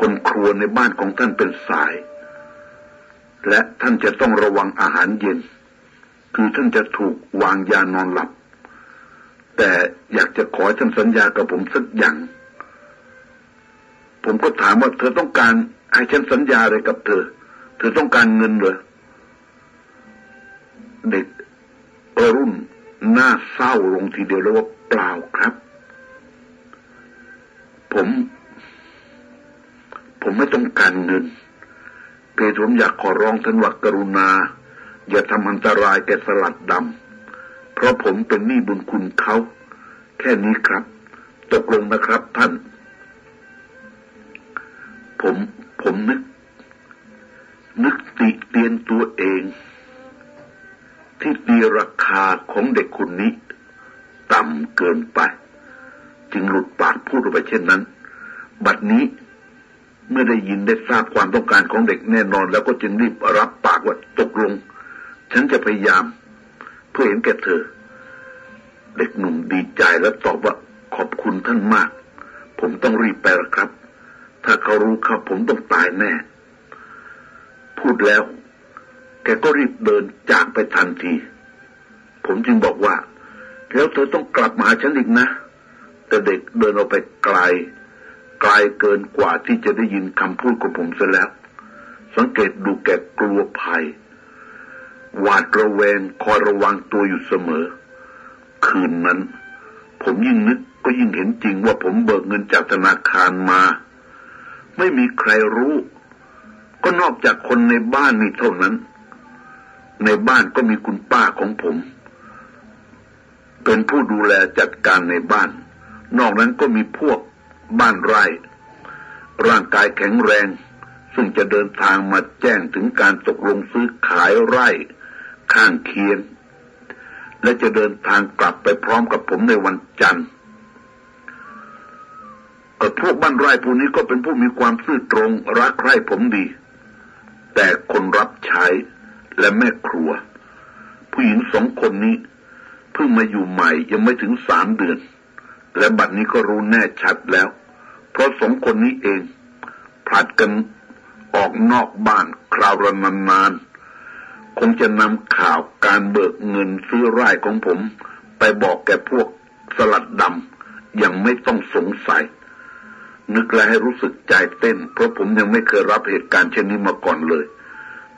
คนครัวในบ้านของท่านเป็นสาย และท่านจะต้องระวังอาหารเย็น คือท่านจะถูกวางยานอนหลับ แต่อยากจะขอท่านสัญญากับผมสักอย่างผมก็ถามว่าเธอต้องการ ให้ฉันสัญญาอะไรกับเธอ เธอต้องการเงินเหรอเด็กรุ่นหน้าเศร้าลงทีเดียวแล้วว่าเปล่าครับ ผม ผมไม่ต้องการเงิน เพศผมอยากขอร้องท่านว่ากรุณา อย่าทำอันตรายแก่สลัดดำเพราะผมเป็นหนี้บุญคุณเขาแค่นี้ครับ ตกลงนะครับท่าน ผม ผมนึก นึกติเตียนตัวเอง ที่ตีราคาของเด็กคนนี้ ต่ำเกินไป จึงหลุดปากพูดออกไปเช่นนั้น บัดนี้เมื่อได้ยินได้ทราบความต้องการของเด็กแน่นอน แล้วก็จึงรีบรับปากว่าตกลง ฉันจะพยายาม เพื่อเห็นแก่เธอ เด็กหนุ่มดีใจและตอบว่าขอบคุณท่านมาก ผมต้องรีบไปละครับ ถ้าเขารู้ครับผมต้องตายแน่ พูดแล้วแกก็รีบเดินจากไปทันที ผมจึงบอกว่า แล้วเธอต้องกลับมาหาฉันอีกนะ แต่เด็กเดินออกไปไกล ไกลเกินกว่าที่จะได้ยินคำพูดของผมเสียแล้ว สังเกตดูแกกลัวภัย หวาดระแวงคอยระวังตัวอยู่เสมอ คืนนั้น ผมยิ่งนึกก็ยิ่งเห็นจริงว่าผมเบิกเงินจากธนาคารมา ไม่มีใครรู้ ก็นอกจากคนในบ้านนี่เท่านั้น ในบ้านก็มีคุณป้าของผม เป็นผู้ดูแลจัดการในบ้าน นอกนั้นก็มีพวกบ้านไร่ ร่างกายแข็งแรง ซึ่งจะเดินทางมาแจ้งถึงการตกลงซื้อขายไร่ ข้างเคียง และจะเดินทางกลับไปพร้อมกับผมในวันจันทร์ ก็พวกบ้านไร่ผู้นี้ก็เป็นผู้มีความซื่อตรงรักใคร่ผมดี แต่คนรับใช้และแม่ครัว ผู้หญิงสองคนนี้เพิ่งมาอยู่ใหม่ยังไม่ถึงสามเดือน และบัดนี้ก็รู้แน่ชัดแล้ว เพราะสองคนนี้เองผลัดกันออกนอกบ้านคราวระนานานคงจะนำข่าวการเบิกเงินซื้อไร่ของผม ไปบอกแก่พวกสลัดดำยังไม่ต้องสงสัย นึกแล้วให้รู้สึกใจเต้น เพราะผมยังไม่เคยรับเหตุการณ์เช่นนี้มาก่อนเลย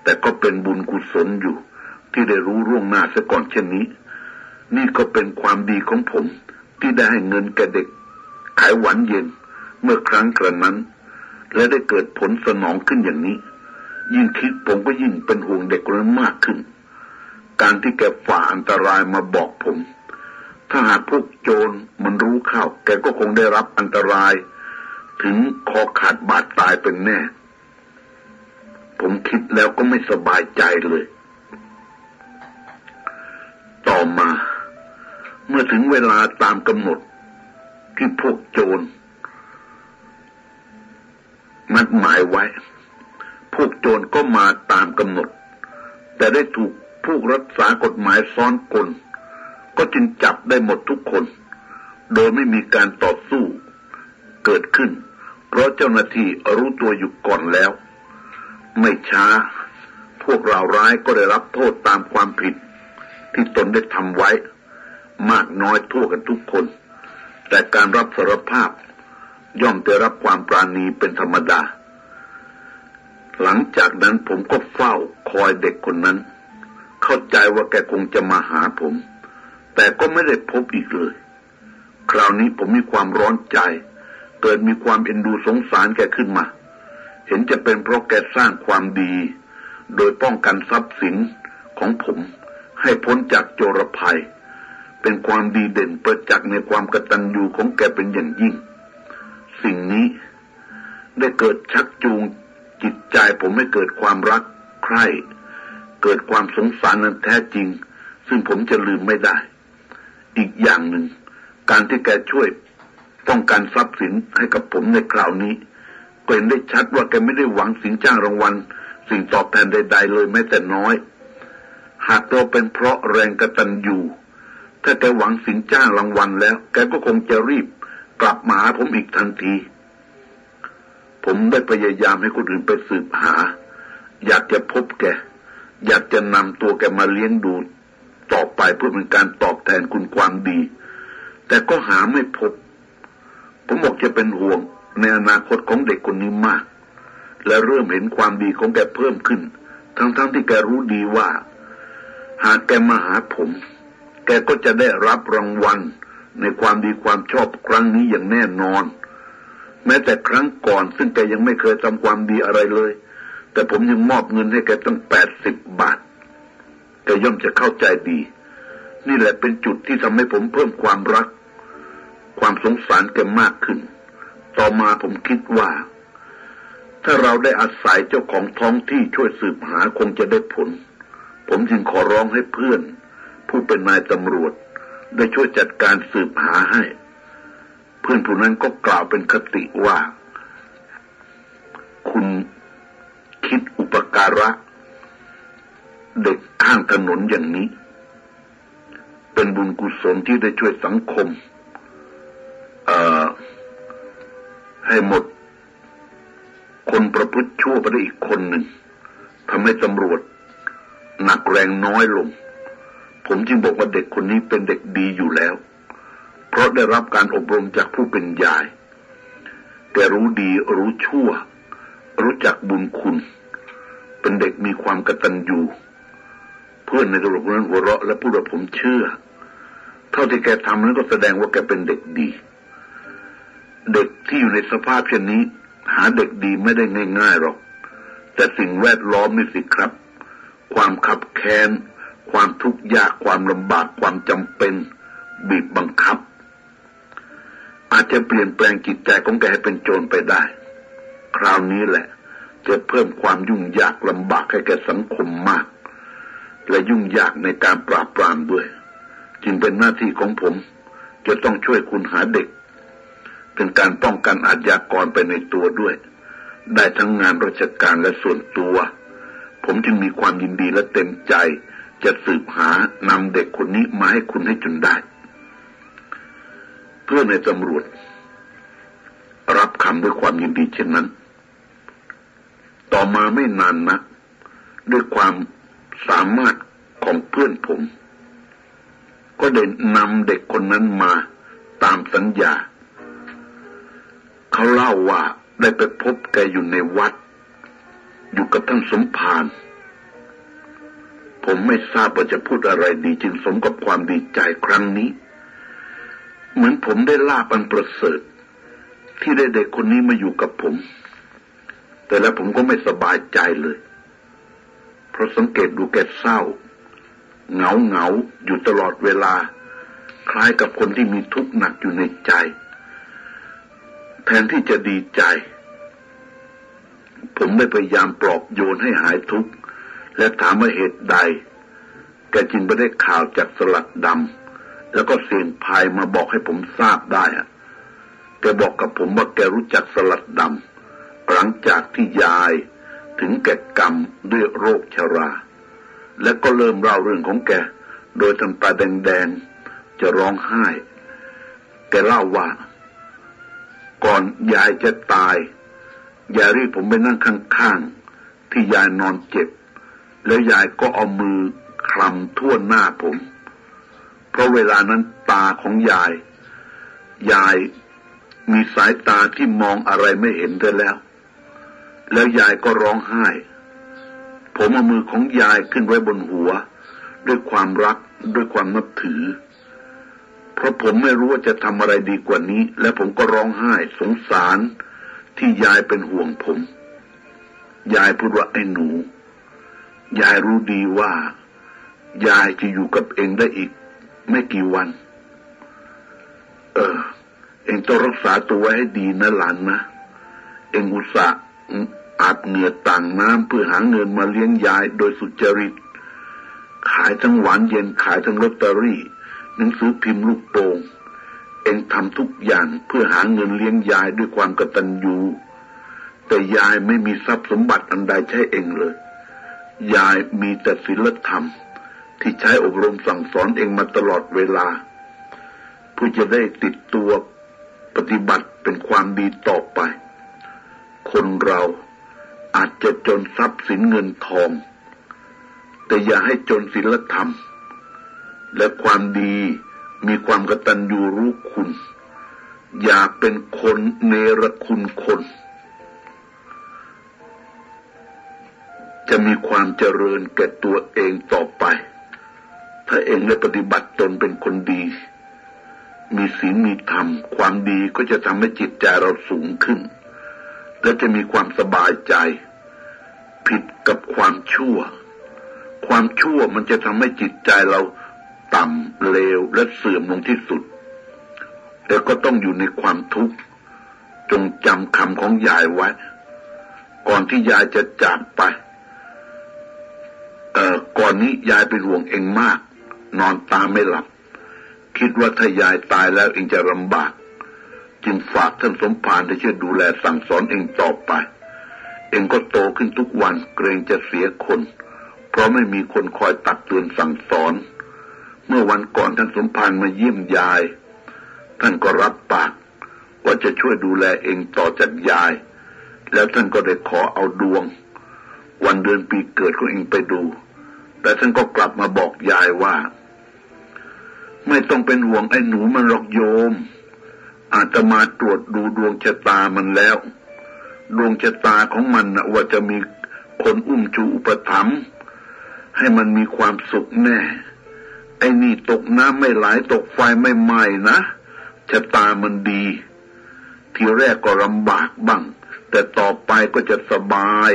แต่ก็เป็นบุญกุศลอยู่ ที่ได้รู้ร่วงหน้าซะก่อนเช่นนี้ นี่ก็เป็นความดีของผม ที่ได้ให้เงินแก่เด็ก ขายหวานเย็น เมื่อครั้งกระนั้น และได้เกิดผลสนองขึ้นอย่างนี้ ยิ่งคิดผมก็ยิ่งเป็นห่วงเด็กคนนั้นมากขึ้น การที่แกฝ่าอันตรายมาบอกผม ถ้าหากพวกโจรมันรู้เข้า แกก็คงได้รับอันตราย ถึงคอขาดบาดตายเป็นแน่ ผมคิดแล้วก็ไม่สบายใจเลย ต่อมา เมื่อถึงเวลาตามกำหนดที่พวกโจรนัดหมายไว้ พวกโจรก็มาตามกำหนด แต่ได้ถูกผู้รักษากฎหมายซ้อนกล ก็จึงจับได้หมดทุกคน โดยไม่มีการต่อสู้เกิดขึ้น เพราะเจ้าหน้าที่รู้ตัวอยู่ก่อนแล้ว ไม่ช้า พวกเราร้ายก็ได้รับโทษตามความผิด ที่ตนได้ทำไว้ มากน้อยทั่วกันทุกคน แต่การรับสารภาพย่อมได้รับความปราณีเป็นธรรมดา หลังจากนั้นผมก็เฝ้าคอยเด็กคนนั้น เข้าใจว่าแกคงจะมาหาผม แต่ก็ไม่ได้พบอีกเลย คราวนี้ผมมีความร้อนใจ เกิดมีความเอ็นดูสงสารแกขึ้นมา เห็นจะเป็นเพราะแกสร้างความดี โดยป้องกันทรัพย์สินของผม ให้พ้นจากโจรภัย เป็นความดีเด่นประจักษ์ในความกตัญญูของแกเป็นอย่างยิ่ง สิ่งนี้ได้เกิดชักจูงจิตใจผมให้เกิดความรักใคร่ เกิดความสงสารนั้นแท้จริง ซึ่งผมจะลืมไม่ได้ อีกอย่างหนึ่ง การที่แกช่วย ป้องกันทรัพย์สินให้กับผมในคราวนี้ ก็เห็นได้ชัดว่าแกไม่ได้หวังสินจ้างรางวัล สิ่งตอบแทนใด ๆ เลยแม้แต่น้อย หากตัวเป็นเพราะแรงกระตันอยู่ถ้าแกหวังสินจ้างรางวัลแล้ว แกก็คงจะรีบ กลับมาหาผมอีกทันที ผมได้พยายามให้คนอื่นไปสืบหา อยากจะพบแก อยากจะนำตัวแกมาเลี้ยงดูต่อไปเพื่อเป็นการตอบแทนคุณความดี แต่ก็หาไม่พบ ผมบอกจะเป็นห่วงในอนาคตของเด็กคนนี้มาก และเริ่มเห็นความดีของแกเพิ่มขึ้น ทั้งๆทที่แกรู้ดีว่า หากแกมาหาผม แกก็จะได้รับรางวัลในความดีความชอบครั้งนี้อย่างแน่นอน แม้แต่ครั้งก่อนซึ่งแกยังไม่เคยทำความดีอะไรเลย แต่ผมยังมอบเงินให้แกตั้งแปดสิบบาทแกย่อมจะเข้าใจดี นี่แหละเป็นจุดที่ทำให้ผมเพิ่มความรัก ความสงสารแกมากขึ้น ต่อมาผมคิดว่า ถ้าเราได้อาศัยเจ้าของท้องที่ช่วยสืบหาคงจะได้ผล ผมจึงขอร้องให้เพื่อน ผู้เป็นนายตำรวจ ได้ช่วยจัดการสืบหาให้ เพื่อนผู้นั้นก็กล่าวเป็นคติว่า คุณคิดอุปการะ เด็กข้างถนนอย่างนี้ เป็นบุญกุศลที่ได้ช่วยสังคม ให้หมด คนประพฤติชั่วไปได้อีกคนหนึ่งทำให้ตำรวจ หนักแรงน้อยลง ผมจึงบอกว่าเด็กคนนี้เป็นเด็กดีอยู่แล้ว เพราะได้รับการอบรมจากผู้เป็นยายแกรู้ดีรู้ชั่ว รู้จักบุญคุณ เป็นเด็กมีความกตัญญูเพื่อนในตำรวจนั้นหัวเราะและพูดว่าผมเชื่อ เท่าที่แกทำนั้นก็แสดงว่าแกเป็นเด็กดี เด็กที่อยู่ในสภาพเช่นนี้ หาเด็กดีไม่ได้ง่ายๆหรอก แต่สิ่งแวดล้อมนี่สิครับ ความขับแค้น ความทุกข์ยากความลำบากความจำเป็น บีบบังคับ อาจจะเปลี่ยนแปลงจิตใจของแกให้เป็นโจรไปได้ คราวนี้แหละ จะเพิ่มความยุ่งยากลำบากให้แกสังคมมาก และยุ่งยากในการปราบปรามด้วย จึงเป็นหน้าที่ของผม จะต้องช่วยคุณหาเด็ก เป็นการป้องกันอาชญากรไปในตัวด้วย ได้ทั้งงานราชการและส่วนตัว ผมจึงมีความยินดีและเต็มใจ จะสืบหานำเด็กคนนี้มาให้คุณให้จนได้ เพื่อนในตำรวจ รับคำด้วยความยินดีเช่นนั้น ต่อมาไม่นานนะด้วยความสามารถของเพื่อนผม ก็ได้นำเด็กคนนั้นมาตามสัญญา เขาเล่าว่าได้ไปพบแกอยู่ในวัด อยู่กับท่านสมภารผมไม่ทราบว่าจะพูดอะไรดีจึงสมกับความดีใจครั้งนี้ เหมือนผมได้ลาบันประเสริฐ ที่ได้เด็กคนนี้มาอยู่กับผม แต่แล้วผมก็ไม่สบายใจเลย เพราะสังเกตดูแกเศร้า เหงาเหงาอยู่ตลอดเวลา คล้ายกับคนที่มีทุกข์หนักอยู่ในใจ ทนที่จะดีใจ ผมได้พยายามปลอบโยนให้หายทุกข์และถามว่าเหตุใด แกจึงไม่ได้ข่าวจากสลัดดำแล้วก็เสียงพายมาบอกให้ผมทราบได้อะแกบอกกับผมว่าแกรู้จักสลัดดำหลังจากที่ยายถึงแก่กรรมด้วยโรคชรา และก็เริ่มเล่าเรื่องของแก โดยทำตาแดงๆ จะร้องไห้ แกเล่าว่า ก่อนยายจะตาย ยายรีบผมไปนั่งข้างๆ ที่ยายนอนเจ็บ แล้วยายก็เอามือคลำทั่วหน้าผม เพราะเวลานั้นตาของยาย ยายมีสายตาที่มองอะไรไม่เห็นได้แล้ว แล้วยายก็ร้องไห้ ผมเอามือของยายขึ้นไว้บนหัว ด้วยความรักด้วยความนับถือ เพราะผมไม่รู้ว่าจะทำอะไรดีกว่านี้ และผมก็ร้องไห้สงสารที่ยายเป็นห่วงผม ยายพูดว่าไอ้หนู ยายรู้ดีว่า ยายจะอยู่กับเองได้อีก ไม่กี่วัน เออ เองต้องรักษาตัวไว้ให้ดีนะหลานนะ เองอุตส่าห์อาบเหงื่อต่างน้ำเพื่อหาเงินมาเลี้ยงยายโดยสุจริต ขายทั้งหวานเย็นขายทั้งลอตเตอรี่ หนังสือพิมพ์ลูกโป่งเองทำทุกอย่างเพื่อหาเงินเลี้ยงยายด้วยความกตัญญูแต่ยายไม่มีทรัพย์สมบัติอันใดใช้เองเลย ยายมีแต่ศีลธรรม ที่ใช้อบรมสั่งสอนเองมาตลอดเวลาเพื่อจะได้ติดตัวปฏิบัติเป็นความดีต่อไป คนเราอาจจะจนทรัพย์สินเงินทอง แต่อย่าให้จนศีลธรรม และความดีมีความกตัญญูรู้คุณ อย่าเป็นคนเนรคุณคน จะมีความเจริญแก่ตัวเองต่อไป ถ้าเองได้ปฏิบัติตนเป็นคนดี มีศีลมีธรรม ความดีก็จะทำให้จิตใจเราสูงขึ้น และจะมีความสบายใจ ผิดกับความชั่ว ความชั่วมันจะทำให้จิตใจเรา ต่ำเลวและเสื่อมลงที่สุด แล้วก็ต้องอยู่ในความทุกข์ จงจำคำของยายไว้ ก่อนที่ยายจะจากไป เอ่อ ก่อนนี้ยายเป็นห่วงเองมาก นอนตาไม่หลับ คิดว่าถ้ายายตายแล้วเองจะลำบาก จึงฝากท่านสมภารที่ช่วยดูแลสั่งสอนเองต่อไป เองก็โตขึ้นทุกวันเกรงจะเสียคน เพราะไม่มีคนคอยตักเตือนสั่งสอน เมื่อวันก่อนท่านสมภารมาเยี่ยมยาย ท่านก็รับปาก ว่าจะช่วยดูแลเองต่อจากยาย แล้วท่านก็ได้ขอเอาดวง วันเดือนปีเกิดของเองไปดู แต่ท่านก็กลับมาบอกยายว่า ไม่ต้องเป็นห่วงไอ้หนูมันหรอกโยม อาจจะมาตรวจดูดวงชะตามันแล้ว ดวงชะตาของมันนะว่าจะมีคนอุ้มชูอุปถัมภ์ให้มันมีความสุขแน่ ไอ้นี่ตกน้ำไม่ไหลตกไฟไม่ไหม้นะชะตามันดี ทีแรกก็ลำบากบ้าง แต่ต่อไปก็จะสบาย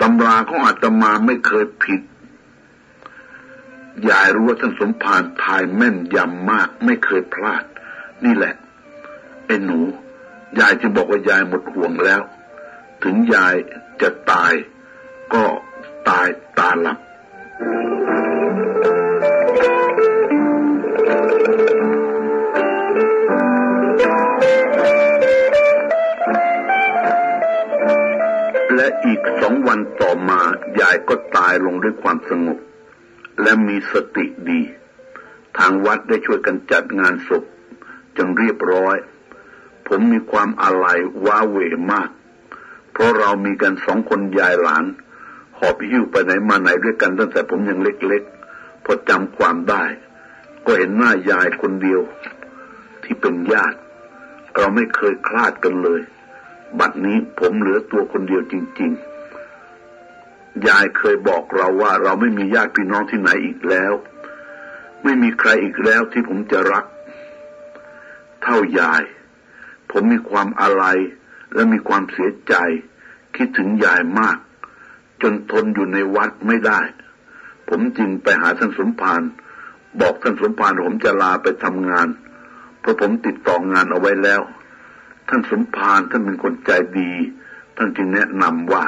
ตำราของอาตมาไม่เคยผิดยายรู้ว่าท่านสมภารทายแม่นยำมาก ไม่เคยพลาด นี่แหละไอ้หนูยายจะบอกว่ายายหมดห่วงแล้ว ถึงยายจะตายก็ตายตาหลับ และอีกสองวันต่อมายายก็ตายลงด้วยความสงบ และมีสติดี ทางวัดได้ช่วยกันจัดงานศพจนเรียบร้อย ผมมีความอาลัยว้าเหวมาก เพราะเรามีกันสองคนยายหลาน หอบหิ้วไปไหนมาไหนด้วยกันตั้งแต่ผมยังเล็กๆพอจำความได้ ก็เห็นหน้ายายคนเดียว ที่เป็นญาติ เราไม่เคยคลาดกันเลย บัดนี้ผมเหลือตัวคนเดียวจริง ๆ ยายเคยบอกเราว่าเราไม่มีญาติพี่น้องที่ไหนอีกแล้ว ไม่มีใครอีกแล้วที่ผมจะรัก เท่ายาย ผมมีความอาลัยและมีความเสียใจ คิดถึงยายมาก จนทนอยู่ในวัดไม่ได้ ผมจึงไปหาท่านสมภาร บอกท่านสมภารผมจะลาไปทำงาน เพราะผมติดต่องานเอาไว้แล้ว ท่านสมภารท่านเป็นคนใจดี ท่านจึงแนะนำว่า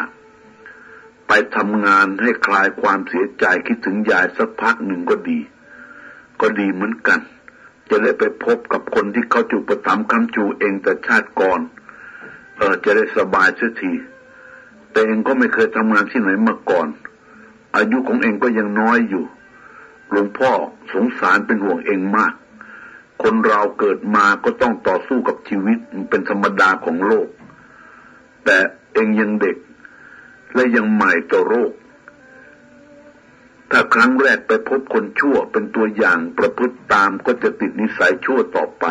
ไปทำงานให้คลายความเสียใจคิดถึงยายสักพักหนึ่งก็ดี ก็ดีเหมือนกัน จะได้ไปพบกับคนที่เขาจูประทับคำจูเองแต่ชาติก่อนเออจะได้สบายเสียทีแต่เองก็ไม่เคยทำงานที่ไหนมาก่อน อายุของเองก็ยังน้อยอยู่ หลวงพ่อสงสารเป็นห่วงเองมาก คนเราเกิดมาก็ต้องต่อสู้กับชีวิตมันเป็นธรรมดาของโลก แต่เองยังเด็ก และยังใหม่ต่อโรค ถ้าครั้งแรกไปพบคนชั่วเป็นตัวอย่างประพฤติตามก็จะติดนิสัยชั่วต่อไป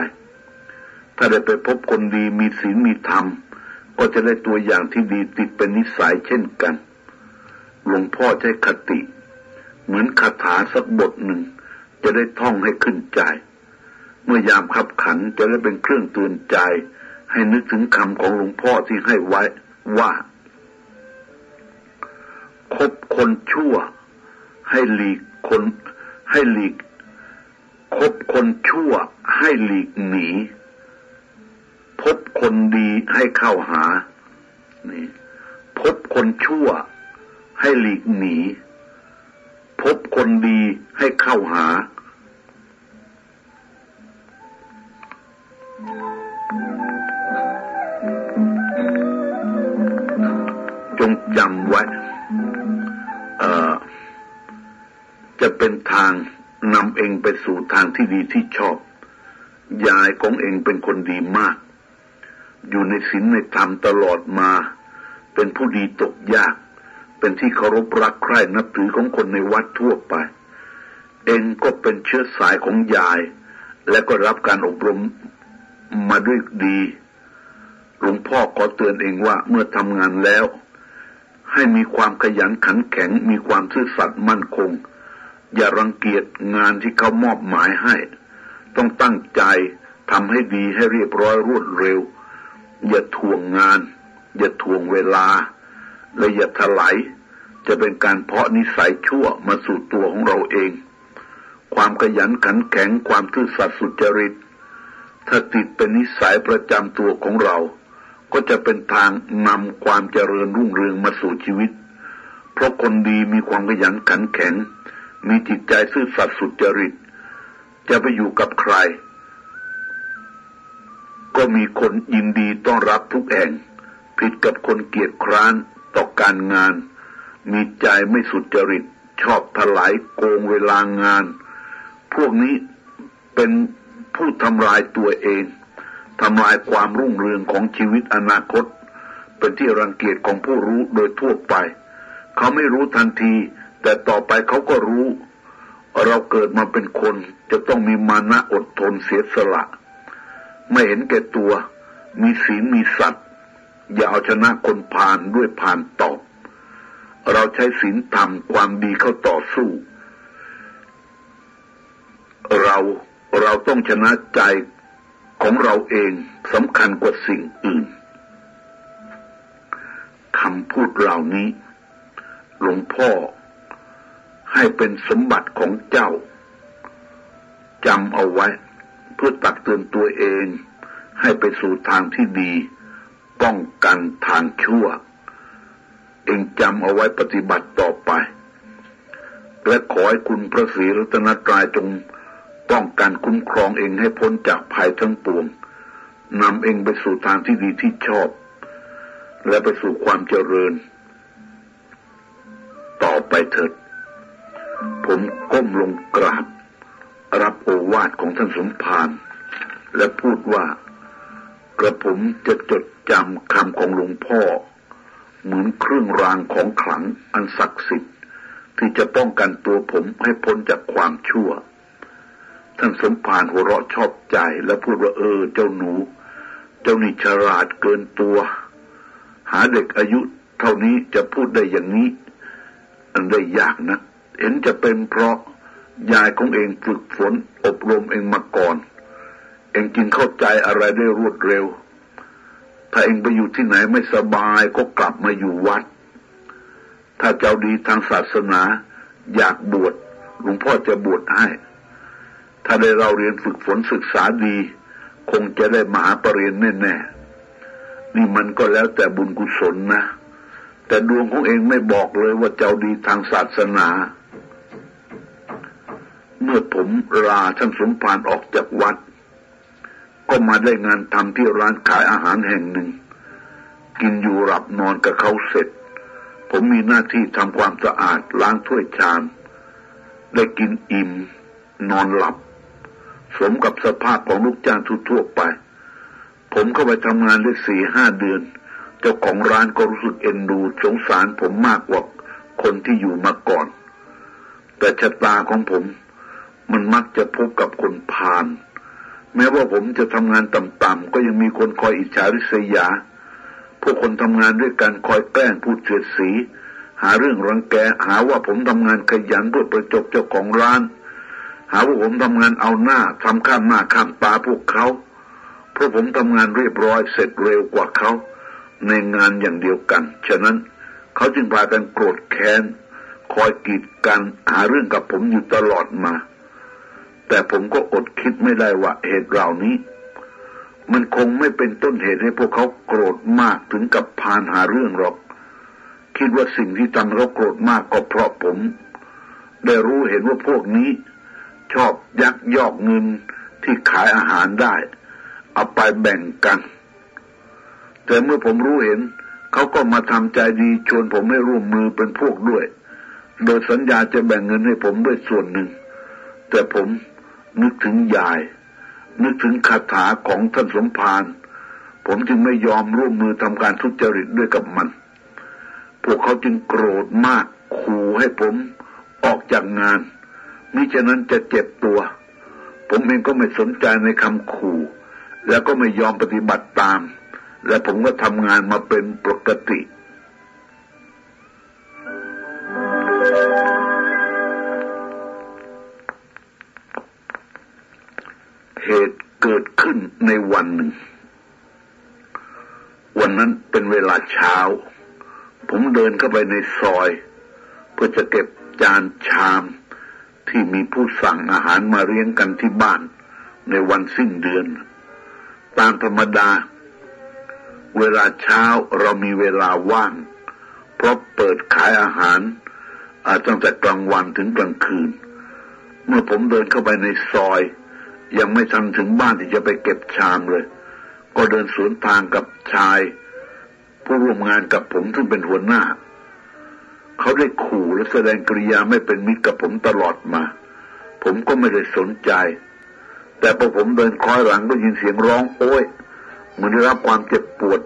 ถ้าได้ไปพบคนดีมีศีลมีธรรม ก็จะได้ตัวอย่างที่ดีติดเป็นนิสัยเช่นกัน หลวงพ่อใช้คติ เหมือนคาถาสักบทหนึ่ง จะได้ท่องให้ขึ้นใจ เมื่อยามขับขันจะได้เป็นเครื่องเตือนใจ ให้นึกถึงคำของหลวงพ่อที่ให้ไว้ว่าคบคนชั่ว ให้หลีกคนให้หลีกคบคนชั่วให้หลีกหนี พบคนดีให้เข้าหา นี่ พบคนชั่วให้หลีกหนี พบคนดีให้เข้าหา จงจำไว้จะเป็นทางนำเองไปสู่ทางที่ดีที่ชอบ ยายของเองเป็นคนดีมาก อยู่ในศีลในธรรมตลอดมา เป็นผู้ดีตกยาก เป็นที่เคารพรักใคร่นับถือของคนในวัดทั่วไป เองก็เป็นเชื้อสายของยาย และก็รับการอบรมมาด้วยดีหลวงพ่อขอเตือนเองว่าเมื่อทำงานแล้ว ให้มีความขยันขันแข็ง มีความซื่อสัตย์มั่นคง อย่ารังเกียจงานที่เขามอบหมายให้ ต้องตั้งใจทำให้ดีให้เรียบร้อยรวดเร็ว อย่าทวงงาน อย่าทวงเวลา ละอย่าถลายจะเป็นการเพาะนิสัยชั่วมาสู่ตัวของเราเอง ความขยันขันแข็งความซื่อสัตย์สุจริต ถ้าติดเป็นนิสัยประจำตัวของเรา ก็จะเป็นทางนำความเจริญรุ่งเรืองมาสู่ชีวิต เพราะคนดีมีความขยันขันแข็ง มีจิตใจซื่อสัตย์สุจริต จะไปอยู่กับใคร ก็มีคนยินดีต้อนรับทุกแห่ง ผิดกับคนเกียจคร้าน ต่อการงาน มีใจไม่สุจริต ชอบถลายโกงเวลางาน พวกนี้เป็นผู้ทำลายตัวเองทำลายความรุ่งเรืองของชีวิตอนาคต เป็นที่รังเกียจของผู้รู้โดยทั่วไป เขาไม่รู้ทันที แต่ต่อไปเขาก็รู้ เราเกิดมาเป็นคนจะต้องมีมานะอดทนเสียสละ ไม่เห็นแก่ตัว มีศีลมีสัตว์ อย่าเอาชนะคนผ่านด้วยผ่านตอบ เราใช้ศีลธรรมความดีเข้าต่อสู้ เราเราต้องชนะใจของเราเองสำคัญกว่าสิ่งอื่นคำพูดเหล่านี้ หลวงพ่อให้เป็นสมบัติของเจ้าจำเอาไว้ เพื่อตักเตือนตัวเอง ให้ไปสู่ทางที่ดี ป้องกันทางชั่ว เองจำเอาไว้ปฏิบัติต่อไป และขอให้คุณพระศรีรัตนตรายจงป้องกันคุ้มครองเองให้พ้นจากภัยทั้งปวงนำเองไปสู่ทางที่ดีที่ชอบ และไปสู่ความเจริญ ต่อไปเถิด ผมก้มลงกราบ รับโอวาทของท่านสมภารและพูดว่ากระผมจะจด จำคำของหลวงพ่อ เหมือนเครื่องรางของขลังอันศักดิ์สิทธิ์ที่จะป้องกันตัวผมให้พ้นจากความชั่ว ท่านสมภารหัวเราะชอบใจแล้วพูดว่าเออเจ้าหนู เจ้านี่ฉลาดเกินตัว หาเด็กอายุเท่านี้จะพูดได้อย่างนี้ อันได้ยากนะเห็นจะเป็นเพราะยายของเองฝึกฝนอบรมเองมาก่อน เองจึงเข้าใจอะไรได้รวดเร็ว ถ้าเองไปอยู่ที่ไหนไม่สบายก็กลับมาอยู่วัด ถ้าเจ้าดีทางศาสนา อยากบวชหลวงพ่อจะบวชให้ ถ้าได้เราเรียนฝึกฝนศึกษาดี คงจะได้มหาปรริญญาแน่ๆนี่มันก็แล้วแต่บุญกุศลนะ แต่ดวงของเองไม่บอกเลยว่าเจ้าดีทางศาสนา เมื่อผมลาท่านสมภารออกจากวัด ก็มาได้งานทำที่ร้านขายอาหารแห่งหนึ่ง กินอยู่หลับนอนกับเขาเสร็จ ผมมีหน้าที่ทำความสะอาดล้างถ้วยชาม ได้กินอิ่ม นอนหลับ สมกับสภาพของลูกจ้างทั่วไป ผมเข้าไปทำงานได้สี่ห้าเดือน เจ้าของร้านก็รู้สึกเอ็นดูสงสารผมมากกว่าคนที่อยู่มาก่อน แต่ชะตาของผมมันมักจะพบกับคนพาล แม้ว่าผมจะทำงานต่ำๆก็ยังมีคนคอยอิจฉาริษยา พวกคนทำงานด้วยกันคอยแกล้งพูดเฉดสี หาเรื่องรังแก หาว่าผมทำงานขยันเพื่อประจบเจ้าของร้าน หาว่าผมทำงานเอาหน้าทำข้ามหน้าข้ามตาพวกเขาเพราะผมทำงานเรียบร้อยเสร็จเร็วกว่าเขาในงานอย่างเดียวกัน ฉะนั้นเขาจึงพากันโกรธแค้น คอยกีดกันหาเรื่องกับผมอยู่ตลอดมา แต่ผมก็อดคิดไม่ได้ว่าเหตุเหล่านี้ มันคงไม่เป็นต้นเหตุให้พวกเขาโกรธมากถึงกับพานหาเรื่องหรอก คิดว่าสิ่งที่ทำเขาโกรธมากก็เพราะผม ได้รู้เห็นว่าพวกนี้ ชอบยักยอกเงินที่ขายอาหารได้ เอาไปแบ่งกัน แต่เมื่อผมรู้เห็น เขาก็มาทำใจดีชวนผมให้ร่วมมือเป็นพวกด้วย โดยสัญญาจะแบ่งเงินให้ผมด้วยส่วนหนึ่ง แต่ผม นึกถึงยาย นึกถึงคาถาของท่านสมภารผมจึงไม่ยอมร่วมมือทำการทุจริตด้วยกับมัน พวกเขาจึงโกรธมากขู่ให้ผมออกจากงานมิฉะนั้นจะเจ็บตัว ผมเองก็ไม่สนใจในคำขู่ แล้วก็ไม่ยอมปฏิบัติตาม และผมก็ทำงานมาเป็นปกติ ในวันหนึ่ง วันนั้นเป็นเวลาเช้า ผมเดินเข้าไปในซอย เพื่อจะเก็บจานชามที่มีผู้สั่งอาหารมาเลี้ยงกันที่บ้าน ในวันสิ้นเดือน ตามธรรมดา เวลาเช้าเรามีเวลาว่าง เพราะเปิดขายอาหาร อาจตั้งแต่กลางวันถึงกลางคืน เมื่อผมเดินเข้าไปในซอย ยังไม่ทันถึงบ้านที่จะไปเก็บชามเลย ก็เดินสวนทางกับชาย ผู้ร่วมงานกับผมซึ่งเป็นหัวหน้า เขาได้ขู่และแสดงกริยาไม่เป็นมิตรกับผมตลอดมา ผมก็ไม่ได้สนใจ แต่พอผมเดินคอยหลังก็ยินเสียงร้องโอ้ยเหมือนได้รับความเจ็บปวด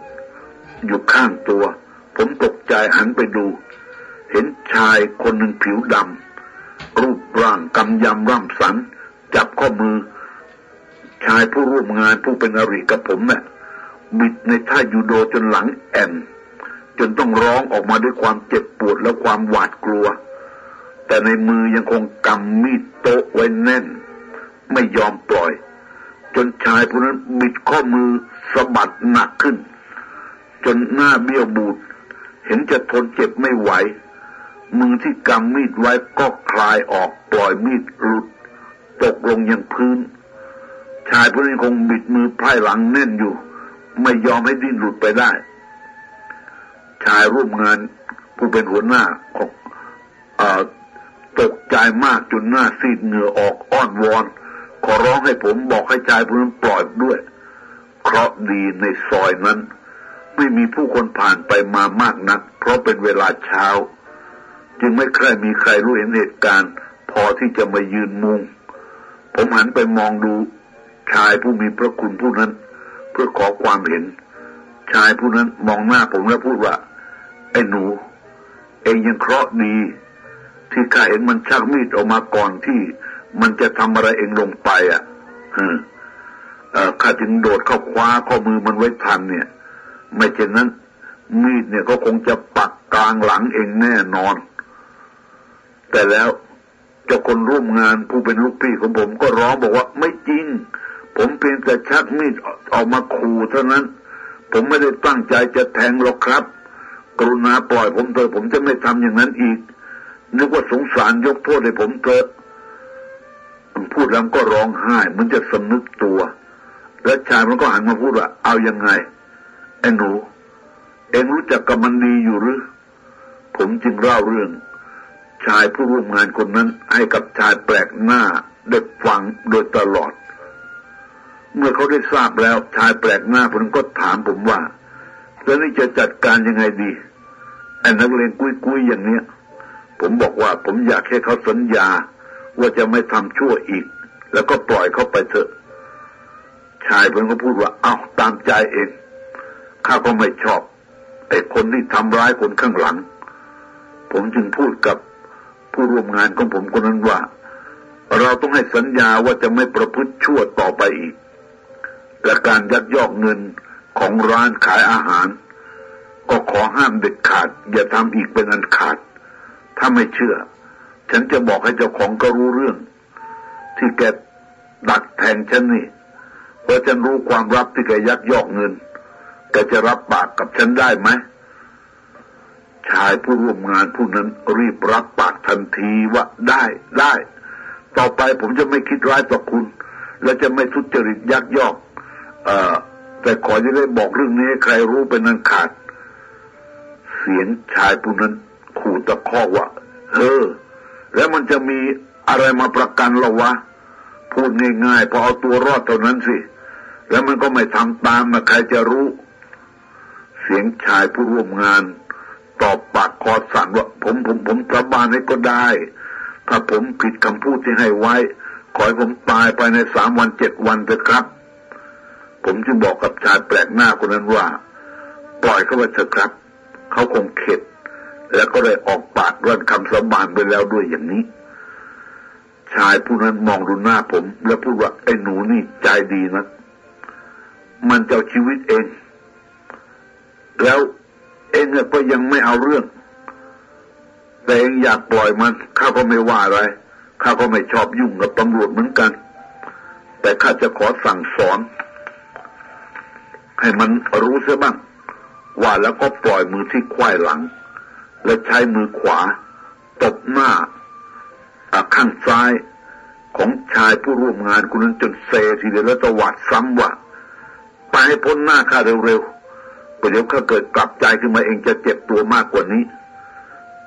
อยู่ข้างตัว ผมตกใจหันไปดู เห็นชายคนหนึ่งผิวดำรูปร่างกำยำร่ำสัน จับข้อมือ ชายผู้ร่วมงานผู้เป็นอริกับผมเนะ่ยบิดในท่ายูโดจนหลังแอนจนต้องร้องออกมาด้วยความเจ็บปวดและความหวาดกลัว แต่ในมือยังคงกำมีดโต๊ะไว้แน่น ไม่ยอมปล่อย จนชายผู้นั้นบิดข้อมือสะบัดหนักขึ้น จนหน้าเบี้ยวบูดเห็นจะทนเจ็บไม่ไหว มือที่กำมีดไว้ก็คลายออกปล่อยมีดหลุด ตกลงยังพื้น ชายผู้นั้คงบิดมือไพร่หลังแน่นอยู่ ไม่ยอมให้ดิ้นหลุดไปได้ ชายร่วมงานผู้เป็นหัวหน้าของตกใจมากจนหน้าซีดเหงื่อออกอ้อนวอน ขอร้องให้ผมบอกให้ชายผู้นั้นปล่อยด้วย เคราะดีในซอยนั้น ไม่มีผู้คนผ่านไปมามากนัก เพราะเป็นเวลาเช้า จึงไม่ใครมีใครรู้เห็นเหตุการณ์ พอที่จะมายืนมุง ผมหันไปมองดู ชายผู้มีพระคุณผู้นั้น เพื่อขอความเห็น ชายผู้นั้นมองหน้าผมแล้วพูดว่าไอ้หนู เองยังเคราะห์ดี ที่ข้าเห็นมันชักมีดออกมาก่อนที่มันจะทำอะไรเองลงไป อะเออข้าจึงโดดเข้าคว้าข้อมือมันไว้ทันเนี่ย ไม่เช่นนั้น มีดเนี่ยก็คงจะปักกลางหลังเองแน่นอน แต่แล้วเจ้าคนร่วมงานผู้เป็นลูกพี่ของผมก็ร้องบอกว่าไม่จริง ผมเพียงแต่ชักมีดออกมาขู่เท่านั้น ผมไม่ได้ตั้งใจจะแทงหรอกครับ กรุณาปล่อยผมเถอะผมจะไม่ทำอย่างนั้นอีก นึกว่าสงสารยกโทษให้ผมเถอะพูดแล้วก็ร้องไห้มันจะสำนึกตัว แล้วชายมันก็หันมาพูดว่า เอายังไงไอ้หนู เองรู้จักกับมันดีอยู่หรือ ผมจึงเล่าเรื่อง ชายผู้ร่วมงานคนนั้นให้กับชายแปลกหน้าได้ฟังโดยตลอด เมื่อเขาได้ทราบแล้วชายแปลกหน้าคนก็ถามผมว่าแล้วนี่จะจัดการยังไงดีไอ้นักเลงกุ้ยกุ้ยอย่างเนี้ย ผมบอกว่าผมอยากให้เขาสัญญาว่าจะไม่ทำชั่วอีก แล้วก็ปล่อยเขาไปเถอะ ชายเพิ่นก็พูดว่า เอา้าตามใจเองข้าก็ไม่ชอบไอ้คนที่ทำร้ายคนข้างหลัง ผมจึงพูดกับผู้ร่วมงานของผมคนนั้นว่า เราต้องให้สัญญาว่าจะไม่ประพฤติชั่วต่อไปอีก และการยักยอกเงินของร้านขายอาหาร ก็ขอห้ามเด็ดขาด อย่าทำอีกเป็นอันขาด ถ้าไม่เชื่อ ฉันจะบอกให้เจ้าของก็รู้เรื่อง ที่แกดักแทงฉันนี่เพราะฉันรู้ความลับที่แกยักยอกเงินแกจะรับปากกับฉันได้ไหมชายผู้ร่วมงานผู้นั้นรีบรับปากทันทีว่าได้ได้ ต่อไปผมจะไม่คิดร้ายต่อคุณ และจะไม่ทุจริตยักยอก แต่ขอจะได้บอกเรื่องนี้ให้ใครรู้เป็นนันขาด เสียงชายผู้นั้นขู่ตะคอกว่าเฮ้อแล้วมันจะมีอะไรมาประกันเราวะ พูดง่ายๆพอเอาตัวรอดเท่านั้นสิ แล้วมันก็ไม่ทำตามนะใครจะรู้ เสียงชายผู้ร่วมงาน ตอบปากคอสั่นว่า ผมผมผมสาบานให้ก็ได้ ถ้าผมผิดคำพูดที่ให้ไว้ ขอให้ผมตายไปในสามวันเจ็ดวันเถอะครับ ผมจึงบอกกับชายแปลกหน้าคนนั้นว่า ปล่อยเขาไปเถอะครับ เขาคงเข็ด แล้วก็ได้ออกปากร่อนคำสาบานไปแล้วด้วยอย่างนี้ ชายผู้นั้นมองดูหน้าผม แล้วพูดว่าไอ้หนูนี่ใจดีนะมันจะชีวิตเอง แล้วเองก็ยังไม่เอาเรื่อง แต่เองอยากปล่อยมันข้าก็ไม่ว่าอะไรข้าก็ไม่ชอบยุ่งกับตำรวจเหมือนกัน แต่ข้าจะขอสั่งสอน ให้มันรู้เสียบ้าง ว่าแล้วก็ปล่อยมือที่ควายหลัง และใช้มือขวา ตบหน้าข้างซ้ายของชายผู้ร่วมงานคนนั้นจนเซทีเดียวแล้วตวัดซ้ำว่าไปให้พ้นหน้าข้าเร็วๆประเดี๋ยวข้าเกิดกลับใจขึ้นมาเองจะเจ็บตัวมากกว่านี้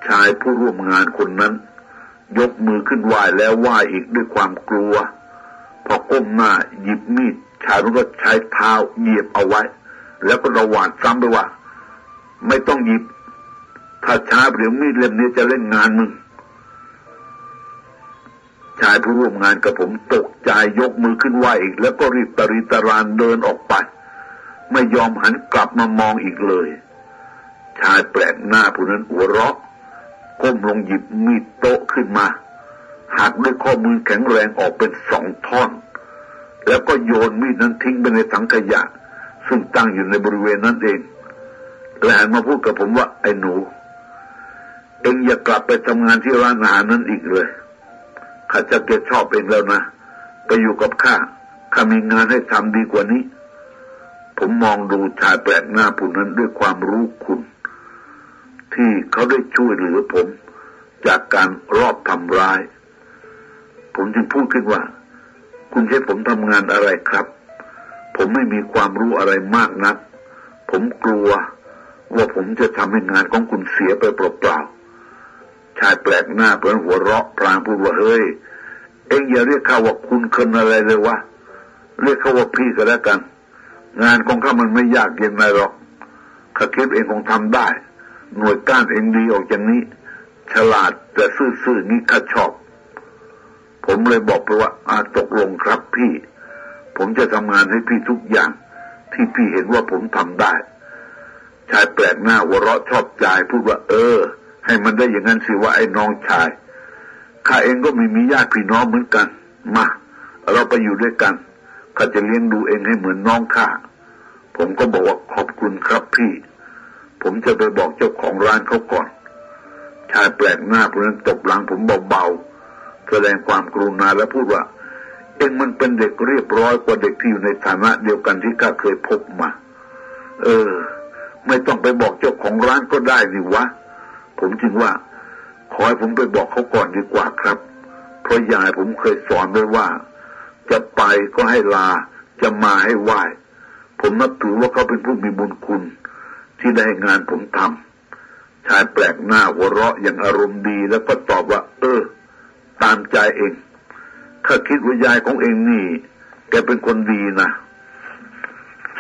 ชายผู้ร่วมงานคนนั้น ยกมือขึ้นไหวแล้วไหวอีกด้วยความกลัว พอก้มหน้าหยิบมีด ชายมันก็ใช้เท้าเหยียบเอาไว้ แล้วก็ระหว่างซ้ำไปว่า ไม่ต้องหยิบ ถ้าช้าเดี๋ยวมีดเล่มนี้จะเล่นงานมึง ชายผู้ร่วมงานกับผมตกใจยกมือขึ้นไหวอีก แล้วก็รีบตริตรานเดินออกไป ไม่ยอมหันกลับมามองอีกเลย ชายแปลกหน้าผู้นั้นหัวเราะก้มลงหยิบมีดโต๊ะขึ้นมาหักด้วยข้อมือแข็งแรงออกเป็นสองท่อน แล้วก็โยนมีดนั้นทิ้งไปในถังขยะ ซึ่งตั้งอยู่ในบริเวณนั้นเองแลวมาพูดกับผมว่าไอ้หนู เองอย่ากลับไปทำงานที่ร้านอาหารนั้นอีกเลยข้าจะเก็บชอบเองแล้วนะ ไปอยู่กับข้าข้ามีงานให้ทำดีกว่านี้ ผมมองดูชายแปลกหน้าผู้นั้นด้วยความรู้คุณ ที่เขาได้ช่วยเหลือผม จากการรอบทำร้าย ผมจึงพูดขึ้นว่า คุณใช้ผมทำงานอะไรครับ ผมไม่มีความรู้อะไรมากนัก ผมกลัวว่าผมจะทำให้งานของคุณเสียไปเปล่าๆชายแปลกหน้าเพื่อนหัวเราะพลางพูดว่าเฮ้ย เอ็งอย่าเรียกเขาว่าคุณเคนอะไรเลยวะเรียกเขาว่าพี่ก็แล้วกัน งานของเขามันไม่ยากเย็นอะไรหรอกข้าคิดเองคงทำได้ หน่วยก้านเองดีออกจากนี้ ฉลาดแต่ซื่อๆนี้ข้าชอบ ผมเลยบอกไปว่าอาตกลงครับพี่ ผมจะทำงานให้พี่ทุกอย่าง ที่พี่เห็นว่าผมทำได้ ชายแปลกหน้าหัวเราะชอบใจพูดว่า เออ ให้มันได้อย่างนั้นสิว่าไอ้น้องชายข้าเองก็ไม่มีญาติพี่น้องเหมือนกัน มา เราไปอยู่ด้วยกันข้าจะเลี้ยงดูเองให้เหมือนน้องข้าผมก็บอกว่าขอบคุณครับพี่ ผมจะไปบอกเจ้าของร้านเขาก่อน ชายแปลกหน้าคนนั้นตบหลังผมเบาๆ แสดงความกรุณาและพูดว่า เองมันเป็นเด็กเรียบร้อยกว่าเด็กที่อยู่ในฐานะเดียวกันที่ข้าเคยพบมา เออ ไม่ต้องไปบอกเจ้าของร้านก็ได้นี่วะ ผมจึงว่า ขอให้ผมไปบอกเขาก่อนดีกว่าครับ เพราะยายผมเคยสอนไว้ว่า จะไปก็ให้ลา จะมาให้ไหวผมนับถือว่าเขาเป็นผู้มีบุญคุณ ที่ได้งานผมทำชายแปลกหน้าหัวเราะอย่างอารมณ์ดีแล้วก็ตอบว่า เออ ตามใจเอง ถ้าคิดว่ายายของเองนี่ แกเป็นคนดีนะ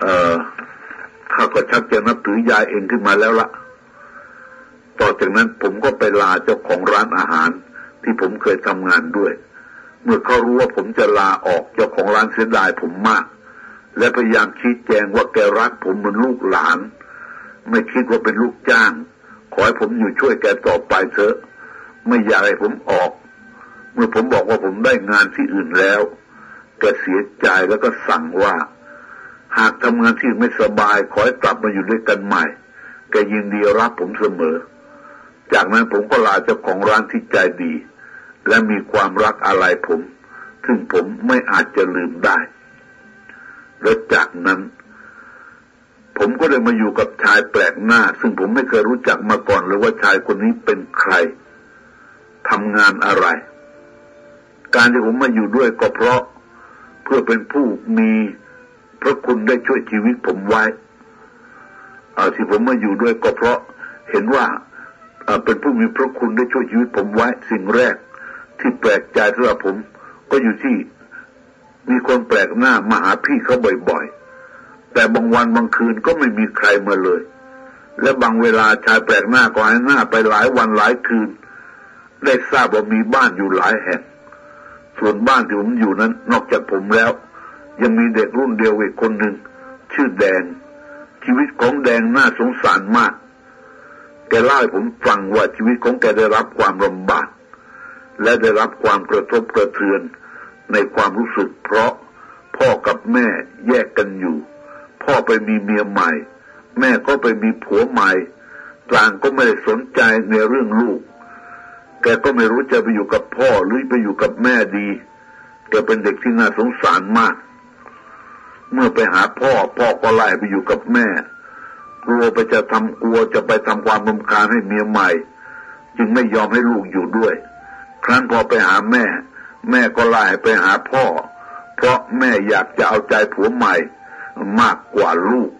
เออข้าก็ชักจะนับถือยายเองขึ้นมาแล้วละต่อจากนั้นผมก็ไปลาเจ้าของร้านอาหาร ที่ผมเคยทำงานด้วย เมื่อเขารู้ว่าผมจะลาออกเจ้าของร้านเสียดายผมมาก และพยายามชี้แจงว่าแกรักผมเหมือนลูกหลาน ไม่คิดว่าเป็นลูกจ้าง ขอให้ผมอยู่ช่วยแกต่อไปเถอะ ไม่อยากให้ผมออก เมื่อผมบอกว่าผมได้งานที่อื่นแล้วแกเสียใจแล้วก็สั่งว่า หากทำงานที่ไม่สบายขอให้กลับมาอยู่ด้วยกันใหม่แกยินดีรับผมเสมอ จากนั้นผมก็ลาเจ้าของร้านที่ใจดี และมีความรักอะไรผม ซึ่งผมไม่อาจจะลืมได้ และจากนั้น ผมก็เลยมาอยู่กับชายแปลกหน้า ซึ่งผมไม่เคยรู้จักมาก่อนเลยว่าชายคนนี้เป็นใครทำงานอะไร การที่ผมมาอยู่ด้วยก็เพราะเพื่อเป็นผู้มีพระคุณได้ช่วยชีวิตผมไว้อาที่ผมมาอยู่ด้วยก็เพราะเห็นว่าเป็นผู้มีพระคุณได้ช่วยชีวิตผมไว้ สิ่งแรกที่แปลกใจสำหรับผม ก็อยู่ที่มีคนแปลกหน้ามาหาพี่เขาบ่อยๆ แต่บางวันบางคืนก็ไม่มีใครมาเลย และบางเวลาชายแปลกหน้าก็หายหน้าไปหลายวันหลายคืน ได้ทราบว่ามีบ้านอยู่หลายแห่ง ส่วนบ้านที่ผมอยู่นั้น นอกจากผมแล้ว ยังมีเด็กรุ่นเดียวอีกคนหนึ่งชื่อแดง ชีวิตของแดงน่าสงสารมาก แกเล่าให้ผมฟังว่าชีวิตของแกได้รับความลำบาก และได้รับความกระทบกระเทือนในความรู้สึก เพราะพ่อกับแม่แยกกันอยู่ พ่อไปมีเมียใหม่ แม่ก็ไปมีผัวใหม่ต่างก็ไม่ได้สนใจในเรื่องลูก กก็ไม่รู้จะไปอยู่กับพ่อหรือไปอยู่กับแม่ดีแกเป็นเด็กที่น่าสงสารมาก เมื่อไปหาพ่อ พ่อก็ไล่ไปอยู่กับแม่ กลัวไปจะทำกลัวจะไปทำความรำคาญให้เมียใหม่ จึงไม่ยอมให้ลูกอยู่ด้วย ครั้นพอไปหาแม่ แม่ก็ไล่ไปหาพ่อ เพราะแม่อยากจะเอาใจผัวใหม่มากกว่าลูก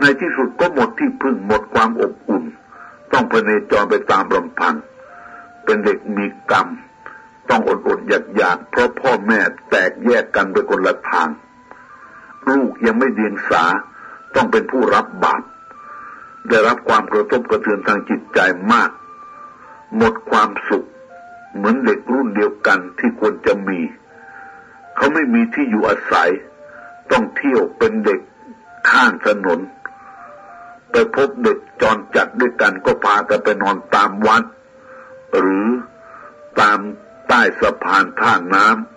ในที่สุดก็หมดที่พึ่งหมดความอบอุ่น ต้องพเนจรไปตามลำพัง เป็นเด็กมีกรรม ต้องอดอดอยากอยากเพราะพ่อแม่แตกแยกกันไปคนละทาง ลูกยังไม่เดียงสาต้องเป็นผู้รับบาปได้รับความกระทบกระเทือนทางจิตใจมาก หมดความสุข เหมือนเด็กรุ่นเดียวกันที่ควรจะมี เขาไม่มีที่อยู่อาศัย ต้องเที่ยวเป็นเด็กข้างถนน ไปพบเด็กจรจัดด้วยกันก็พากันไปนอนตามวัด หรือตามใต้สะพานท่าน้ำ